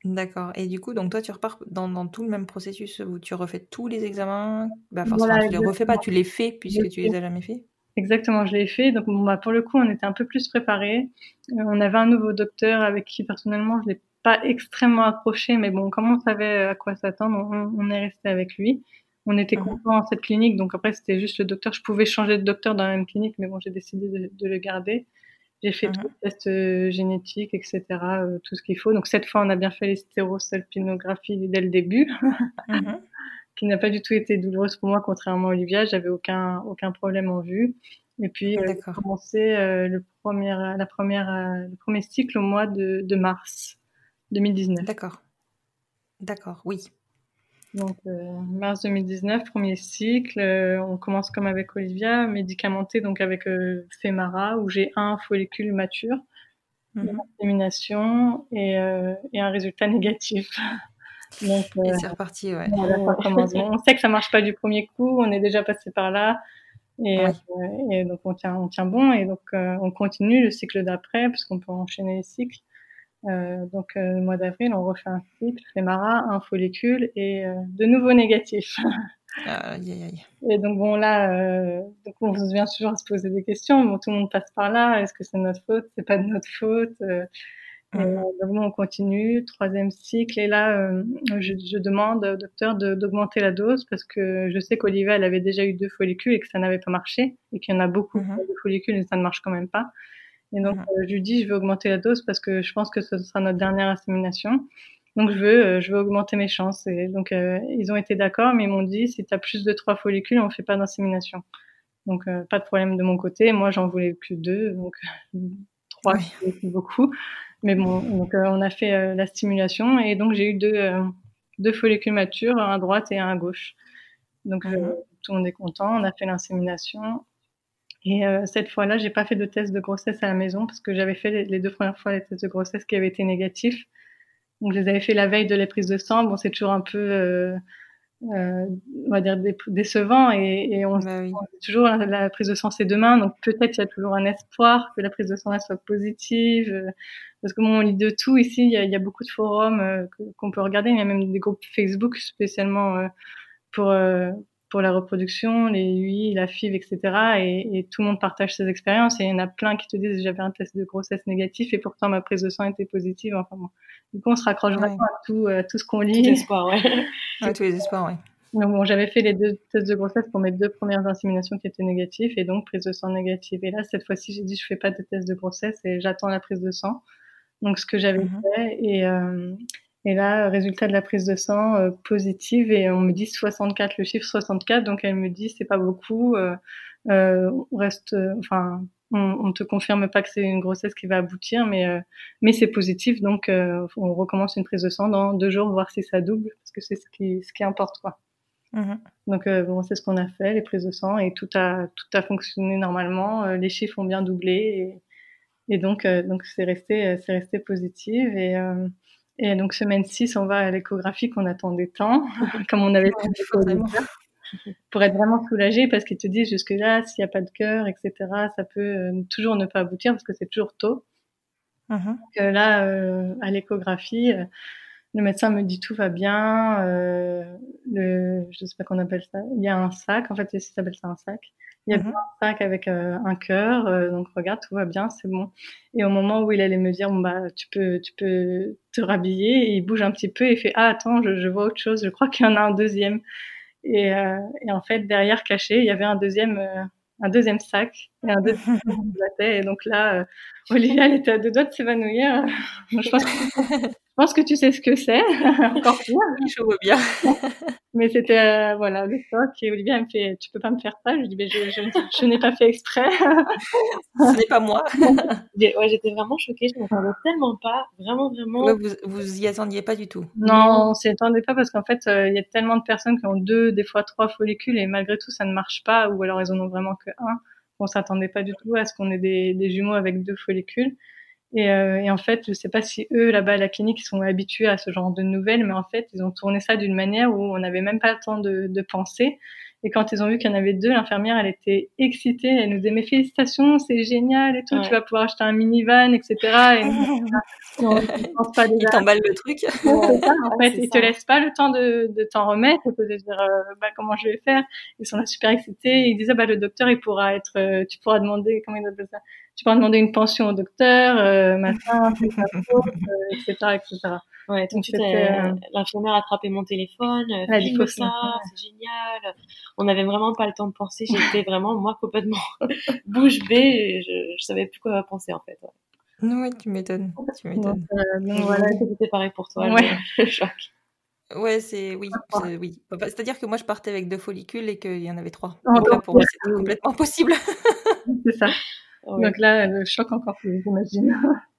D'accord. Et du coup, donc toi, tu repars dans, dans, tout le même processus où tu refais tous les examens? Bah, forcément, tu les refais pas, tu les fais puisque tu les as jamais fait? Exactement, je l'ai fait. Donc, bon, bah, pour le coup, on était un peu plus préparés. Euh, on avait un nouveau docteur avec qui, personnellement, je l'ai pas extrêmement approché, mais bon, comme on savait à quoi s'attendre, on, est resté avec lui. On était mhm. content dans cette clinique, donc après c'était juste le docteur. Je pouvais changer de docteur dans la même clinique, mais bon, j'ai décidé de, le garder. J'ai fait tous mhm. les tests euh, génétiques, etc., euh, tout ce qu'il faut. Donc cette fois, on a bien fait les stérosalpinographies dès le début, mhm. qui n'a pas du tout été douloureuse pour moi, contrairement à Olivia. J'avais aucun aucun problème en vue. Et puis, euh, j'ai commencé le premier, la première, le premier cycle au mois de, de mars. 2019. D'accord. D'accord, oui. Donc, euh, mars 2019, premier cycle. Euh, on commence comme avec Olivia, médicamenté, donc avec euh, Femara, où j'ai un follicule mature, une élimination et, et, un résultat négatif. Donc, et c'est reparti, ouais. on sait que ça marche pas du premier coup, on est déjà passé par là. Et, et donc, on tient, on tient bon. Et donc, on continue le cycle d'après, puisqu'on peut enchaîner les cycles. Euh, donc, euh, le mois d'avril, on refait un cycle, Fémara, un follicule et euh, de nouveau négatif. aïe, aïe, aïe. Et donc, bon, là, donc on vient toujours à se poser des questions. Bon, tout le monde passe par là. Est-ce que c'est notre faute? C'est pas de notre faute donc, bon, on continue, troisième cycle, et là, je, je, demande au docteur d'augmenter la dose parce que je sais qu'Olivia, elle avait déjà eu deux follicules et que ça n'avait pas marché, et qu'il y en a beaucoup de follicules et ça ne marche quand même pas. Et donc, mhm. euh, je lui dis, je veux augmenter la dose parce que je pense que ce sera notre dernière insémination. Donc, je veux, euh, je veux augmenter mes chances. Et donc, euh, ils ont été d'accord, mais ils m'ont dit, si tu as plus de trois follicules, on fait pas d'insémination. Donc, pas de problème de mon côté. Moi, j'en voulais plus deux. Donc, trois, c'est beaucoup. Mais bon, donc, on a fait la stimulation. Et donc, j'ai eu deux, deux follicules matures, un à droite et un à gauche. Donc, mhm. tout le monde est content. On a fait l'insémination. Et euh, cette fois-là, j'ai pas fait de test de grossesse à la maison parce que j'avais fait les, deux premières fois les tests de grossesse qui avaient été négatifs. Donc je les avais fait la veille de la prise de sang. Bon, c'est toujours un peu, euh, euh, on va dire décevant et, et on, bah toujours la, prise de sang c'est demain, donc peut-être il y a toujours un espoir que la prise de sang soit positive. Euh, parce que bon, on lit de tout ici. Il y a, il y a beaucoup de forums euh, qu'on peut regarder. Il y a même des groupes Facebook spécialement pour pour la reproduction, les UI, la FIV, etc. Et, et, tout le monde partage ses expériences. Et il y en a plein qui te disent j'avais un test de grossesse négatif et pourtant ma prise de sang était positive. Enfin bon, du coup on se raccroche vraiment à tout, tout ce qu'on lit. Tout espoir, ouais. à tous les espoirs, ouais. Donc bon, j'avais fait les deux tests de grossesse pour mes deux premières inséminations qui étaient négatives et donc prise de sang négative. Et là, cette fois-ci, j'ai dit je fais pas de test de grossesse et j'attends la prise de sang. Donc ce que j'avais mhm. fait et euh, et là, résultat de la prise de sang euh, positive et on me dit 64, le chiffre 64. Donc elle me dit c'est pas beaucoup. Euh, euh, on reste, enfin on, ne te confirme pas que c'est une grossesse qui va aboutir, mais euh, mais c'est positif, donc euh, on recommence une prise de sang dans deux jours, voir si ça double, parce que c'est ce qui ce qui importe quoi. Mhm. Donc euh, bon, c'est ce qu'on a fait, les prises de sang, et tout a tout a fonctionné normalement, les chiffres ont bien doublé, et, et donc donc c'est resté c'est resté positif et et donc semaine 6, on va à l'échographie qu'on attendait tant, comme on avait fait pour être vraiment soulagé parce qu'ils te disent jusque là s'il n'y a pas de cœur etc ça peut euh, toujours ne pas aboutir parce que c'est toujours tôt. Donc, euh, là euh, à l'échographie le médecin me dit tout va bien le je sais pas qu'on appelle ça. Il y a un sac en fait il s'appelle ça un sac. Il y a uh-huh. un sac avec un cœur donc regarde tout va bien c'est bon. Et au moment où il allait me dire bon bah tu peux tu peux te rhabiller il bouge un petit peu et il fait ah attends je, je vois autre chose je crois qu'il y en a un deuxième. Et, euh, et, en fait, derrière caché, il y avait un deuxième, euh, un deuxième sac et un deuxième Et donc là, euh, Olivia, elle était à deux doigts de s'évanouir. je pense que pense que tu sais ce que c'est, encore pire. Je vois bien. mais c'était, euh, voilà, le stock. Et Olivia, elle me fait, tu peux pas me faire ça? Je lui dis, mais je, je, je n'ai pas fait exprès. ce n'est pas moi. ouais, j'étais vraiment choquée. Je m'attendais tellement pas. Vraiment, vraiment. Ouais, vous, vous y attendiez pas du tout. Non, on s'y attendait pas parce qu'en fait, euh, il y a tellement de personnes qui ont deux, des fois trois follicules et malgré tout, ça ne marche pas ou alors elles en ont vraiment que un. On s'attendait pas du tout à ce qu'on ait des, des jumeaux avec deux follicules. Et, euh, et, en fait, je sais pas si eux, là-bas à la clinique, ils sont habitués à ce genre de nouvelles, mais en fait, ils ont tourné ça d'une manière où on n'avait même pas le temps de, de penser. Et quand ils ont vu qu'il y en avait deux, l'infirmière, elle était excitée. Elle nous disait, mais félicitations, c'est génial et tout. Tu vas pouvoir acheter un minivan, etc. Et on, pense pas déjà. Ils t'emballent le truc. en fait, ils te laissent pas le temps de, de t'en remettre et de dire, euh, bah, comment je vais faire. Ils sont là super excités. Ils disaient, bah, le docteur, il pourra être, euh, tu pourras demander, comment ils appellent ça? Tu pourras demander une pension au docteur, euh, machin, etc., etc. Ouais, donc euh, l'infirmière a attrapé mon téléphone, euh, filme ça, c'est génial. On n'avait vraiment pas le temps de penser. J'étais vraiment moi complètement bouche bée. Je, je savais plus quoi penser en fait. Ouais, ouais tu m'étonnes. Tu m'étonnes. Donc, euh, voilà, c'était pareil pour toi. Ouais. Le, choc. Ouais, c'est oui, oui. C'est-à-dire que moi je partais avec deux follicules et qu'il y en avait trois. Donc là, pour moi, c'était complètement possible. c'est ça. Donc là, le choc encore plus, j'imagine.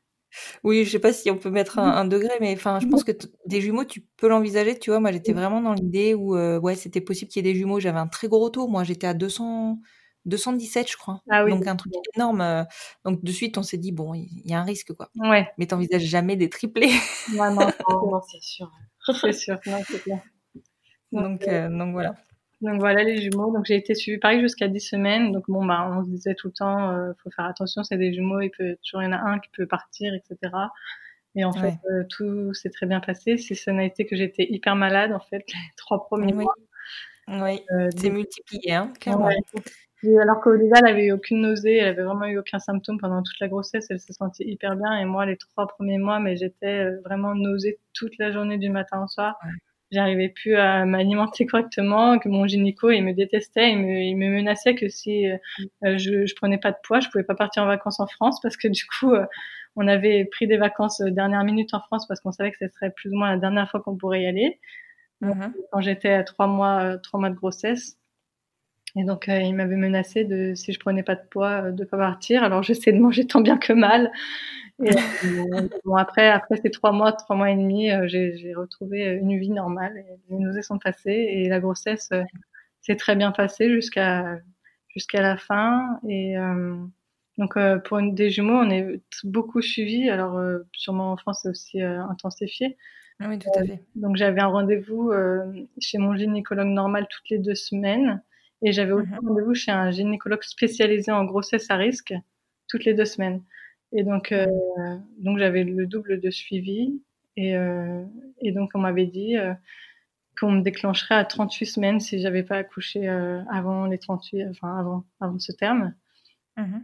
Oui, je sais pas si on peut mettre un, degré, mais enfin, je pense que des jumeaux, tu peux l'envisager. Tu vois, moi, j'étais vraiment dans l'idée où, euh, ouais, c'était possible qu'il y ait des jumeaux. J'avais un très gros taux. Moi, j'étais à 200, 217, je crois. Ah donc, un truc énorme. Euh, donc, de suite, on s'est dit, bon, il y a un risque, quoi. Ouais. Mais t'envisages jamais des triplés. non, non, c'est sûr. C'est sûr, non, c'est clair. Donc, euh, donc voilà. Donc voilà les jumeaux. Donc j'ai été suivie pareil jusqu'à 10 semaines. Donc bon bah on se disait tout le temps, euh, faut faire attention, c'est des jumeaux, il peut toujours y en a un qui peut partir, etc. Et en fait euh, tout s'est très bien passé. Si ça n'a été que j'étais hyper malade en fait les trois premiers oui. mois. Oui, euh, c'est multiplié hein, clairement. alors qu'Olivia, elle avait eu aucune nausée, elle avait vraiment eu aucun symptôme pendant toute la grossesse, elle se sentait hyper bien. Et moi, les trois premiers mois, mais j'étais euh, vraiment nausée toute la journée du matin au soir. Ouais j'arrivais plus à m'alimenter correctement, que mon gynéco il me détestait, il me, il me menaçait que si euh, euh, je, je prenais pas de poids, je pouvais pas partir en vacances en France parce que du coup euh, on avait pris des vacances dernière minute en France parce qu'on savait que ce serait plus ou moins la dernière fois qu'on pourrait y aller. Mm-hmm. Quand j'étais à trois mois, trois mois de grossesse. Et donc, il m'avait menacé de, si je prenais pas de poids, de pas partir. Alors, j'essaie de manger tant bien que mal. Et euh, bon, après, après ces trois mois, trois mois et demi, euh, j'ai retrouvé euh, une vie normale. les nausées sont passées et la grossesse s'est très bien passée jusqu'à jusqu'à la fin. Et donc pour une, des jumeaux, on est beaucoup suivi. Alors sûrement en France, c'est aussi intensifié. Ah oui, tout à fait. donc j'avais un rendez-vous chez mon gynécologue normal toutes les deux semaines. Et j'avais aussi mhm. rendez-vous chez un gynécologue spécialisé en grossesse à risque toutes les deux semaines. Et donc, euh, donc j'avais le double de suivi. Et, euh, et donc, on m'avait dit euh, qu'on me déclencherait à 38 semaines si j'avais pas accouché avant les 38, enfin avant, avant ce terme. Mmh.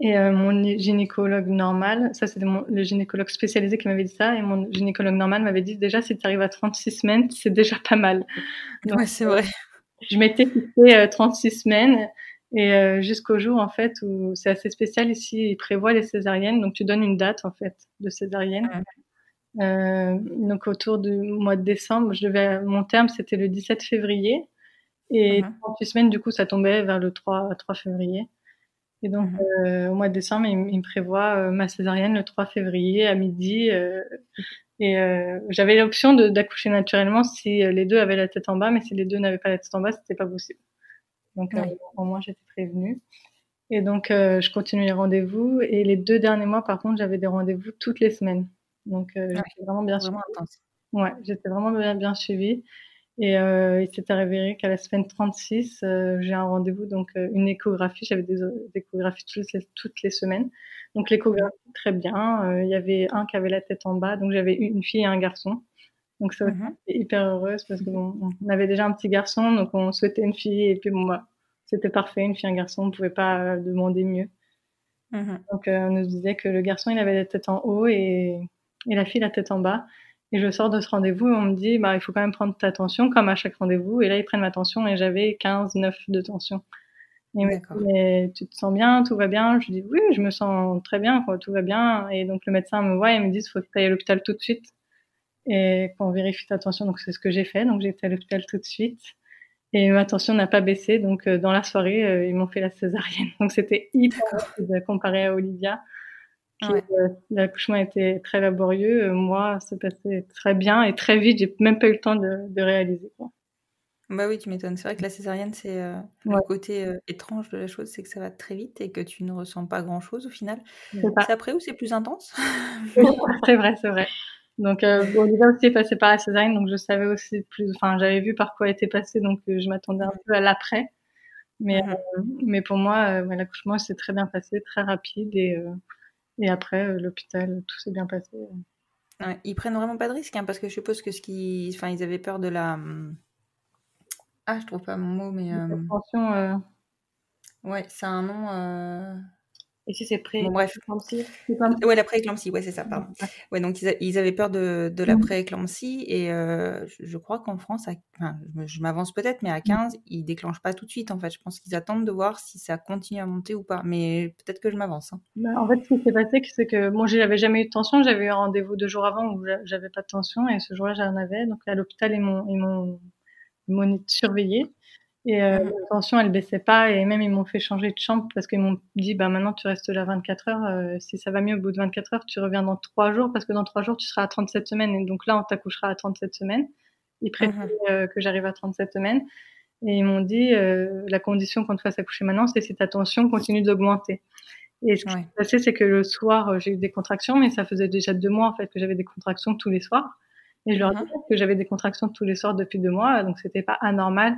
Et mon gynécologue normal, ça c'était le gynécologue spécialisé qui m'avait dit ça, et mon gynécologue normal m'avait dit déjà si tu arrives à 36 semaines, c'est déjà pas mal. Donc, ouais, c'est vrai. Je m'étais fixé 36 semaines et euh, jusqu'au jour en fait où c'est assez spécial ici, ils prévoient les césariennes, donc tu donnes une date en fait de césarienne. Euh, donc autour du mois de décembre, je devais, mon terme c'était le 17 février et 38 semaines du coup ça tombait vers le 3, 3 février. Et donc, mmh au mois de décembre, il, me prévoit ma césarienne le 3 février à midi. Et j'avais l'option d'accoucher naturellement si les deux avaient la tête en bas, mais si les deux n'avaient pas la tête en bas, c'était pas possible. Donc, au moins, j'étais prévenue. Et donc, euh, je continue les rendez-vous. Et les deux derniers mois, par contre, j'avais des rendez-vous toutes les semaines. Donc, euh, j'étais vraiment bien suivie. Ouais, j'étais vraiment bien, bien suivie. Et euh, il s'est avéré qu'à la semaine 36, euh, j'ai un rendez-vous, donc euh, une échographie. J'avais des, des, échographies toutes les, toutes les semaines. Donc l'échographie, très bien. Il y avait un qui avait la tête en bas, donc j'avais une fille et un garçon. Donc ça, mmh hyper heureuse parce que bon, on avait déjà un petit garçon, donc on souhaitait une fille. Et puis bon, bah, c'était parfait, une fille, un garçon, on ne pouvait pas euh, demander mieux. Mhm. Donc euh, on nous disait que le garçon, il avait la tête en haut et, et la fille la tête en bas. Et je sors de ce rendez-vous et on me dit, bah, il faut quand même prendre ta tension, comme à chaque rendez-vous. Et là, ils prennent ma tension et j'avais 15, 9 de tension. Et mais tu te sens bien, tout va bien? Je dis, oui, je me sens très bien, quoi, tout va bien. Et donc, le médecin me voit et me dit, il faut que tu ailles à l'hôpital tout de suite. Et qu'on vérifie ta tension. Donc, c'est ce que j'ai fait. Donc, j'ai été à l'hôpital tout de suite. Et ma tension n'a pas baissé, donc euh, dans la soirée, euh, ils m'ont fait la césarienne. Donc c'était hyper comparé à Olivia. Ouais. Euh, l'accouchement était très laborieux. moi, ça passait très bien et très vite. J'ai même pas eu le temps de, de réaliser. Quoi. Bah oui, tu m'étonnes. C'est vrai que la césarienne, c'est le côté étrange de la chose, c'est que ça va très vite et que tu ne ressens pas grand-chose au final. C'est après ou c'est plus intense? C'est vrai, c'est vrai. Donc, euh, Olivia aussi passé par la césarienne, donc je savais aussi plus. Enfin, j'avais vu par quoi était passé, donc euh, je m'attendais un peu à l'après. Mais, euh, mais pour moi, euh, l'accouchement s'est très bien passé, très rapide, et, euh, et après l'hôpital, tout s'est bien passé. Ouais, ils prennent vraiment pas de risque, hein, parce que je suppose que ce qui, enfin, ils avaient peur de la. Hum, ah, je trouve pas mon mot, mais. Attention. Ouais, c'est un nom. Et si c'est pré bon, bref. Ouais, la pré-éclampsie, ouais, c'est ça, pardon. Ouais, donc ils, avaient peur de, de la mmh. pré-éclampsie et euh, je, crois qu'en France, enfin, je m'avance peut-être, mais à 15, mmh. ils déclenchent pas tout de suite en fait. Je pense qu'ils attendent de voir si ça continue à monter ou pas, mais peut-être que je m'avance. Hein. Bah, en fait, ce qui s'est passé, c'est que moi, j'avais jamais eu de tension. J'avais eu un rendez-vous deux jours avant où j'avais pas de tension et ce jour-là, j'en avais. Donc à l'hôpital, ils m'ont surveillé. Et euh, la tension, elle baissait pas. Et même, ils m'ont fait changer de chambre parce qu'ils m'ont dit, bah, maintenant, tu restes là 24 heures. Euh, si ça va mieux au bout de 24 heures, tu reviens dans 3 jours parce que dans 3 jours, tu seras à 37 semaines. Et donc là, on t'accouchera à 37 semaines. Ils préfèrent euh, que j'arrive à 37 semaines. Et ils m'ont dit, euh, la condition qu'on te fasse accoucher maintenant, c'est si ta tension continue d'augmenter. Et ce qui s'est passé, c'est que le soir, j'ai eu des contractions, mais ça faisait déjà deux mois, en fait, que j'avais des contractions tous les soirs. Et je leur disais que j'avais des contractions tous les soirs depuis deux mois, donc c'était pas anormal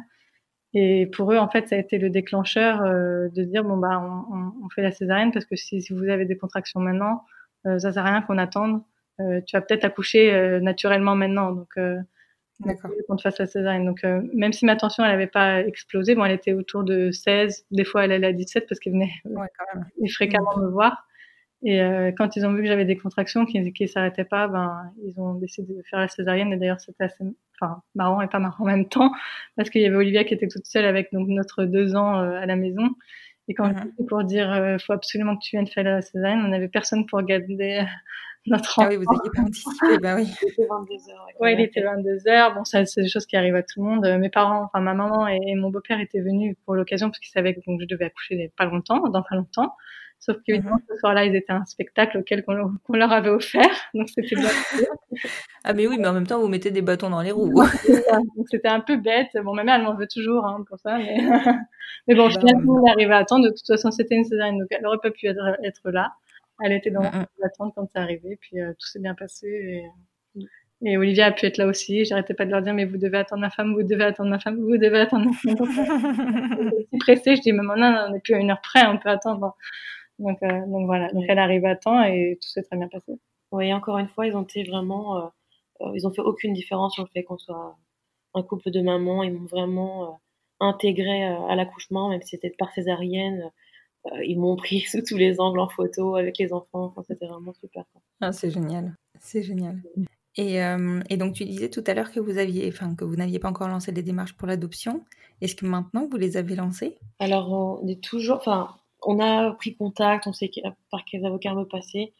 et pour eux, en fait, ça a été le déclencheur euh, de dire bon bah on, on, fait la césarienne parce que si, si vous avez des contractions maintenant, euh, ça sert à rien qu'on attende. Euh, tu vas peut-être accoucher euh, naturellement maintenant, donc euh, qu'on te fasse la césarienne. Donc même si ma tension elle avait pas explosé, bon elle était autour de 16, des fois elle allait à 17 parce qu'elle venait ouais, quand même. fréquemment me voir. Et euh, quand ils ont vu que j'avais des contractions qui ne s'arrêtaient pas, ben ils ont décidé de faire la césarienne. Et d'ailleurs, c'était assez enfin, marrant et pas marrant en même temps, parce qu'il y avait Olivia qui était toute seule avec donc notre deux ans euh, à la maison. Et quand mm pour dire, euh, faut absolument que tu viennes faire la césarienne, on n'avait personne pour garder notre enfant. Ah oui, vous n'aviez pas anticipé, bah oui. Il était 22 heures. Ouais, il était 22 heures. Bon, ça, c'est des choses qui arrivent à tout le monde. Mes parents, enfin, ma maman et, mon beau-père étaient venus pour l'occasion parce qu'ils savaient que donc, je devais accoucher pas longtemps, dans pas longtemps. Sauf que mmh. ce soir-là, ils étaient un spectacle auquel on, leur avait offert. Donc c'était bien. ah mais oui, mais en même temps, vous mettez des bâtons dans les roues. c'était un peu bête. Bon, ma mère, elle m'en veut toujours hein, pour ça. Mais, mais bon, bah, finalement, on est arrivé à attendre. De toute façon, c'était une césarienne, donc elle n'aurait pas pu être, être, là. Elle était dans l'attente quand c'est arrivé. Puis euh, tout s'est bien passé. Et... Et Olivia a pu être là aussi. J'arrêtais pas de leur dire, mais vous devez attendre ma femme, vous devez attendre ma femme, vous devez attendre ma femme. pressée, je dis, mais maintenant, on n'est plus à une heure près, on peut attendre. Donc, euh, donc voilà, donc elle arrive à temps et tout s'est très bien passé. Oui, encore une fois, ils ont été vraiment, euh, euh, ils ont fait aucune différence sur le fait qu'on soit un couple de mamans. Ils m'ont vraiment intégré à l'accouchement, même si c'était par césarienne. ils m'ont pris sous tous les angles en photo avec les enfants. Enfin, c'était vraiment super. Ah, c'est génial, c'est génial. Et, euh, et, donc tu disais tout à l'heure que vous aviez, enfin que vous n'aviez pas encore lancé les démarches pour l'adoption. Est-ce que maintenant vous les avez lancées? Alors on est toujours, enfin on a pris contact, on sait par quels avocats on veut passer.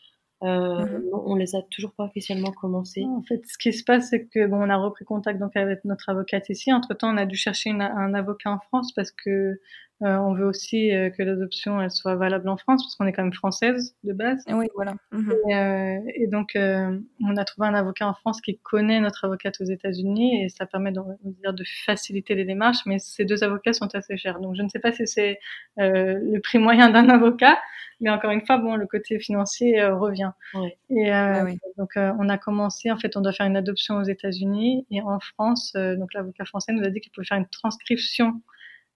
Euh, mhm. On les a toujours pas officiellement commencé. En fait, ce qui se passe, c'est que bon, on a repris contact donc avec notre avocate ici. Entre temps, on a dû chercher une, un avocat en France parce que Euh, on veut aussi euh, que l'adoption elle soit valable en France parce qu'on est quand même française de base. Oui, voilà. Mhm. Et, euh, et, donc on a trouvé un avocat en France qui connaît notre avocate aux États-Unis et ça permet de, dire, de faciliter les démarches. Mais ces deux avocats sont assez chers, donc je ne sais pas si c'est le prix moyen d'un avocat, mais encore une fois, bon, le côté financier revient. Oui. Et ah oui. donc on a commencé, en fait, on doit faire une adoption aux États-Unis et en France, donc l'avocat français nous a dit qu'il pouvait faire une transcription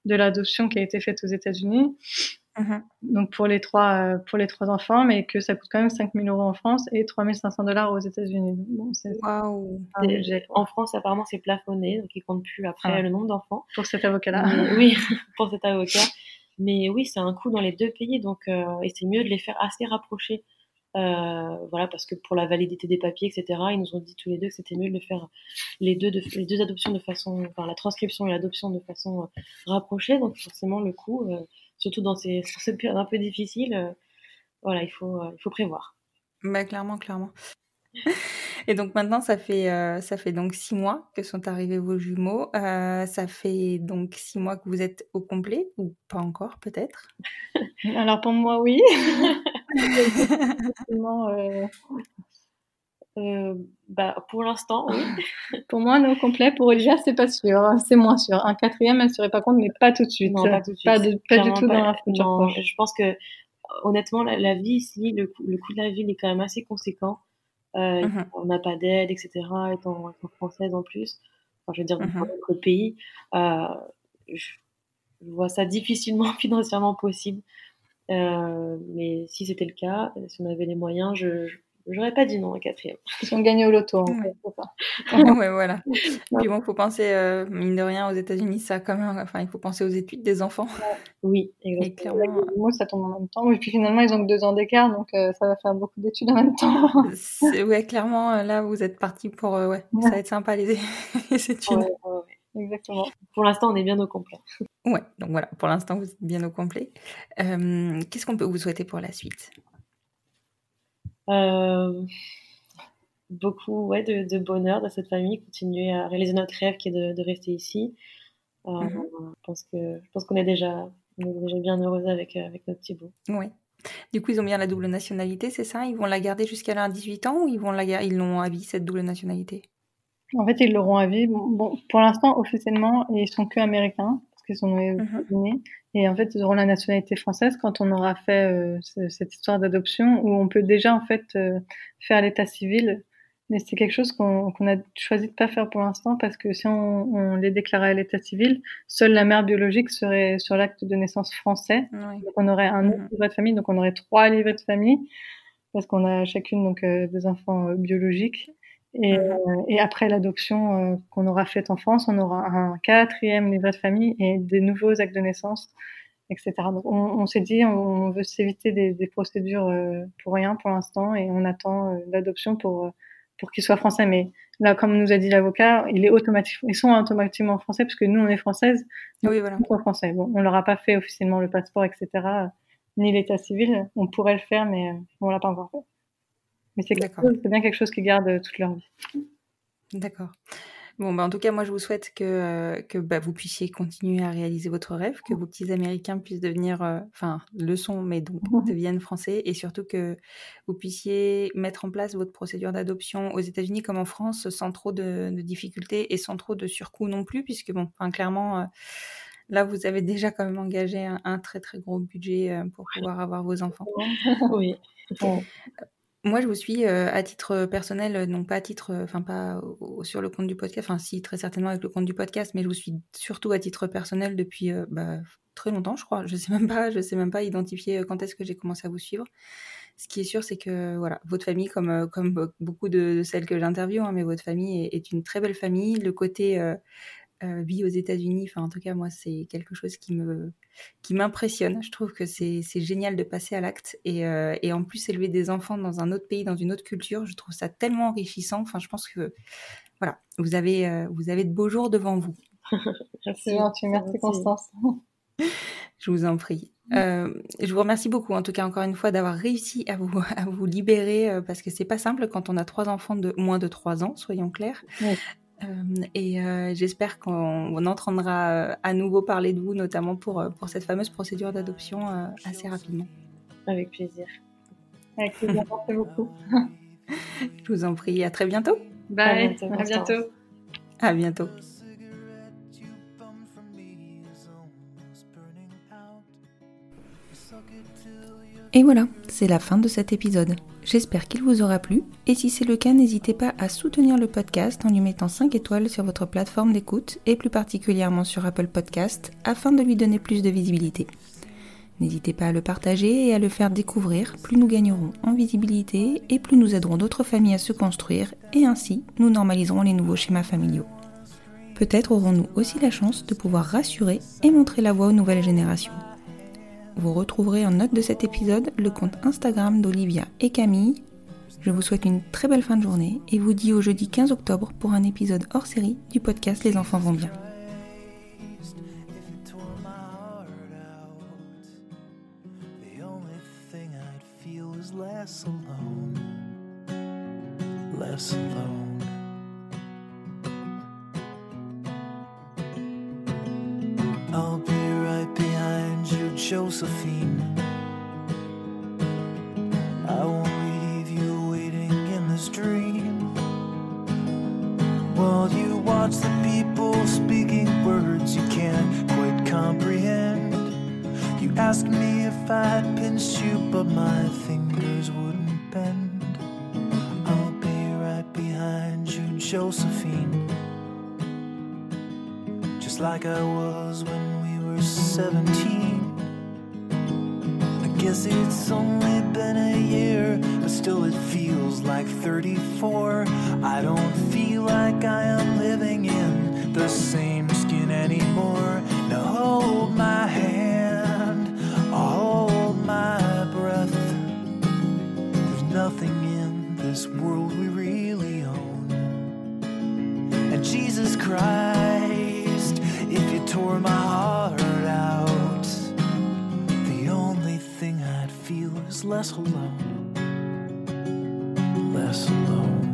de l'adoption qui a été faite aux États-Unis. Mhm. Donc pour les trois euh, pour les trois enfants, mais que ça coûte quand même 5000 euros en France et 3500 dollars aux États-Unis. Bon, wow. En France, apparemment, c'est plafonné, donc ils comptent plus après ah. le nombre d'enfants. Pour cet avocat-là. oui, pour cet avocat. Mais oui, c'est un coût dans les deux pays, donc euh, et c'est mieux de les faire assez rapprochés euh, voilà, parce que pour la validité des papiers, etc., ils nous ont dit tous les deux que c'était mieux de faire les deux, de, les deux adoptions de façon, enfin la transcription et l'adoption de façon euh, rapprochée. Donc forcément, le coût, euh, surtout dans ces, sur cette période un peu difficile, voilà, il faut, il faut prévoir. Bah, clairement, clairement. Et donc maintenant, ça fait, ça fait donc six mois que sont arrivés vos jumeaux. ça fait donc six mois que vous êtes au complet, ou pas encore peut-être? Alors pour moi, oui. euh, euh, bah, pour l'instant, oui. pour moi, non complet. Pour Olivia, c'est pas sûr. Hein, c'est moins sûr. Un quatrième, elle ne serait pas compte, mais pas tout de suite. Non, pas tout de suite. Pas, du tout dans la future Je pense que, honnêtement, la, vie ici, le, le, coût de la vie est quand même assez conséquent. Euh. On n'a pas d'aide, etc. Étant, étant, française en plus. Enfin, je veux dire, dans mm notre pays. Euh, je, je vois ça difficilement financièrement possible. Euh, mais si c'était le cas, si on avait les moyens, je, j'aurais pas dit non à quatrième. Si on gagnait au loto, en ouais. fait. ouais, voilà. Puis bon, faut penser, euh, mine de rien, aux États-Unis, ça quand même, enfin, il faut penser aux études des enfants. Oui, exactement. Et clairement, moi, ça tombe en même temps. Et puis finalement, ils ont que deux ans d'écart, donc euh, ça va faire beaucoup d'études en même temps. ouais, clairement, là, vous êtes parti pour, ouais, ça va être sympa les, les études. Exactement. Pour l'instant, on est bien au complet. Ouais, donc voilà, pour l'instant, vous êtes bien au complet. Euh, Qu'est-ce qu'on peut vous souhaiter pour la suite? Euh, Beaucoup ouais, de, de, bonheur dans cette famille, continuer à réaliser notre rêve qui est de, de rester ici. Euh, mm -hmm. Je pense que je pense qu'on est déjà on est déjà bien heureuse avec avec notre petit bout. Oui. Du coup, ils ont bien la double nationalité, c'est ça? Ils vont la garder jusqu'à l'âge 18 ans ou ils vont la ils l'ont à vie cette double nationalité? En fait, ils l'auront à vie. Bon, pour l'instant, officiellement, ils sont que américains parce qu'ils sont nés aux Mhm. États-Unis. Et en fait, ils auront la nationalité française quand on aura fait euh, ce- cette histoire d'adoption où on peut déjà en fait euh, faire l'état civil. Mais c'est quelque chose qu'on qu'on a choisi de pas faire pour l'instant parce que si on, on les déclarait à l'état civil, seule la mère biologique serait sur l'acte de naissance français. Oui. Donc on aurait un autre Mhm. livret de famille, donc on aurait trois livrets de famille parce qu'on a chacune donc euh, des enfants euh, biologiques. Et, Mhm. euh, et après l'adoption euh, qu'on aura faite en France, on aura un quatrième livret de famille et des nouveaux actes de naissance, etc. Donc on, on s'est dit, on, on veut s'éviter des, des procédures euh, pour rien pour l'instant et on attend l'adoption pour pour qu'il soit français. Mais là, comme nous a dit l'avocat, il est automatique, ils sont automatiquement français parce que nous on est française, Oui, voilà. ils sont français. Bon, on leur a pas fait officiellement le passeport, etc. Ni l'état civil. On pourrait le faire, mais on l'a pas encore fait. Mais c'est bien quelque chose qui garde euh, toute leur vie. D'accord. Bon, bah, en tout cas, moi, je vous souhaite que, euh, que bah, vous puissiez continuer à réaliser votre rêve, que vos petits Américains puissent devenir, euh, enfin, le sont, mais donc deviennent français, et surtout que vous puissiez mettre en place votre procédure d'adoption aux États-Unis comme en France, sans trop de, de difficultés et sans trop de surcoûts non plus, puisque, bon, clairement, euh, là, vous avez déjà quand même engagé un, un très, très gros budget euh, pour pouvoir avoir vos enfants. Oui. Moi, je vous suis euh, à titre personnel, euh, non pas à titre, euh, enfin pas sur le compte du podcast, enfin si très certainement avec le compte du podcast, mais je vous suis surtout à titre personnel depuis euh, bah, très longtemps, je crois. Je sais même pas, je sais même pas identifier euh, quand est-ce que j'ai commencé à vous suivre. Ce qui est sûr, c'est que voilà, votre famille, comme euh, comme be- beaucoup de, de celles que j'interviewe, hein, mais votre famille est, est une très belle famille. Le côté euh, vie aux États-Unis, enfin en tout cas moi, c'est quelque chose qui me qui m'impressionne. Je trouve que c'est c'est génial de passer à l'acte et, euh, et en plus élever des enfants dans un autre pays, dans une autre culture, je trouve ça tellement enrichissant. Enfin, je pense que voilà, vous avez euh, vous avez de beaux jours devant vous. C'est gentil, merci Constance. Je vous en prie. Euh, je vous remercie beaucoup, en tout cas encore une fois, d'avoir réussi à vous à vous libérer euh, parce que c'est pas simple quand on a trois enfants de moins de trois ans, soyons clairs. Oui. Et j'espère qu'on entendra à nouveau parler de vous, notamment pour, pour cette fameuse procédure d'adoption assez rapidement. Avec plaisir. Avec plaisir, merci beaucoup. Je vous en prie, à très bientôt. Bye, à bientôt. À bientôt. Et voilà, c'est la fin de cet épisode. J'espère qu'il vous aura plu et si c'est le cas, n'hésitez pas à soutenir le podcast en lui mettant 5 étoiles sur votre plateforme d'écoute et plus particulièrement sur Apple Podcast afin de lui donner plus de visibilité. N'hésitez pas à le partager et à le faire découvrir, plus nous gagnerons en visibilité et plus nous aiderons d'autres familles à se construire et ainsi nous normaliserons les nouveaux schémas familiaux. Peut-être aurons-nous aussi la chance de pouvoir rassurer et montrer la voie aux nouvelles générations. Vous retrouverez en note de cet épisode le compte Instagram d'Olivia et Camille. Je vous souhaite une très belle fin de journée et vous dis au jeudi 15 octobre pour un épisode hors série du podcast Les enfants vont bien. I'll be right behind you, Josephine. I won't leave you waiting in this dream. While you watch the people speaking words you can't quite comprehend. You ask me if I'd pinch you, but my fingers wouldn't bend. I'll be right behind you, Josephine. Just like I was when we were 17. I guess it's only been a year, but still it feels like 34. I don't feel like I am living in the same skin anymore. Now hold my hand, I'll hold my breath. There's nothing in this world we really own. And Jesus Christ, tore my heart out, the only thing I'd feel is less alone. Less alone.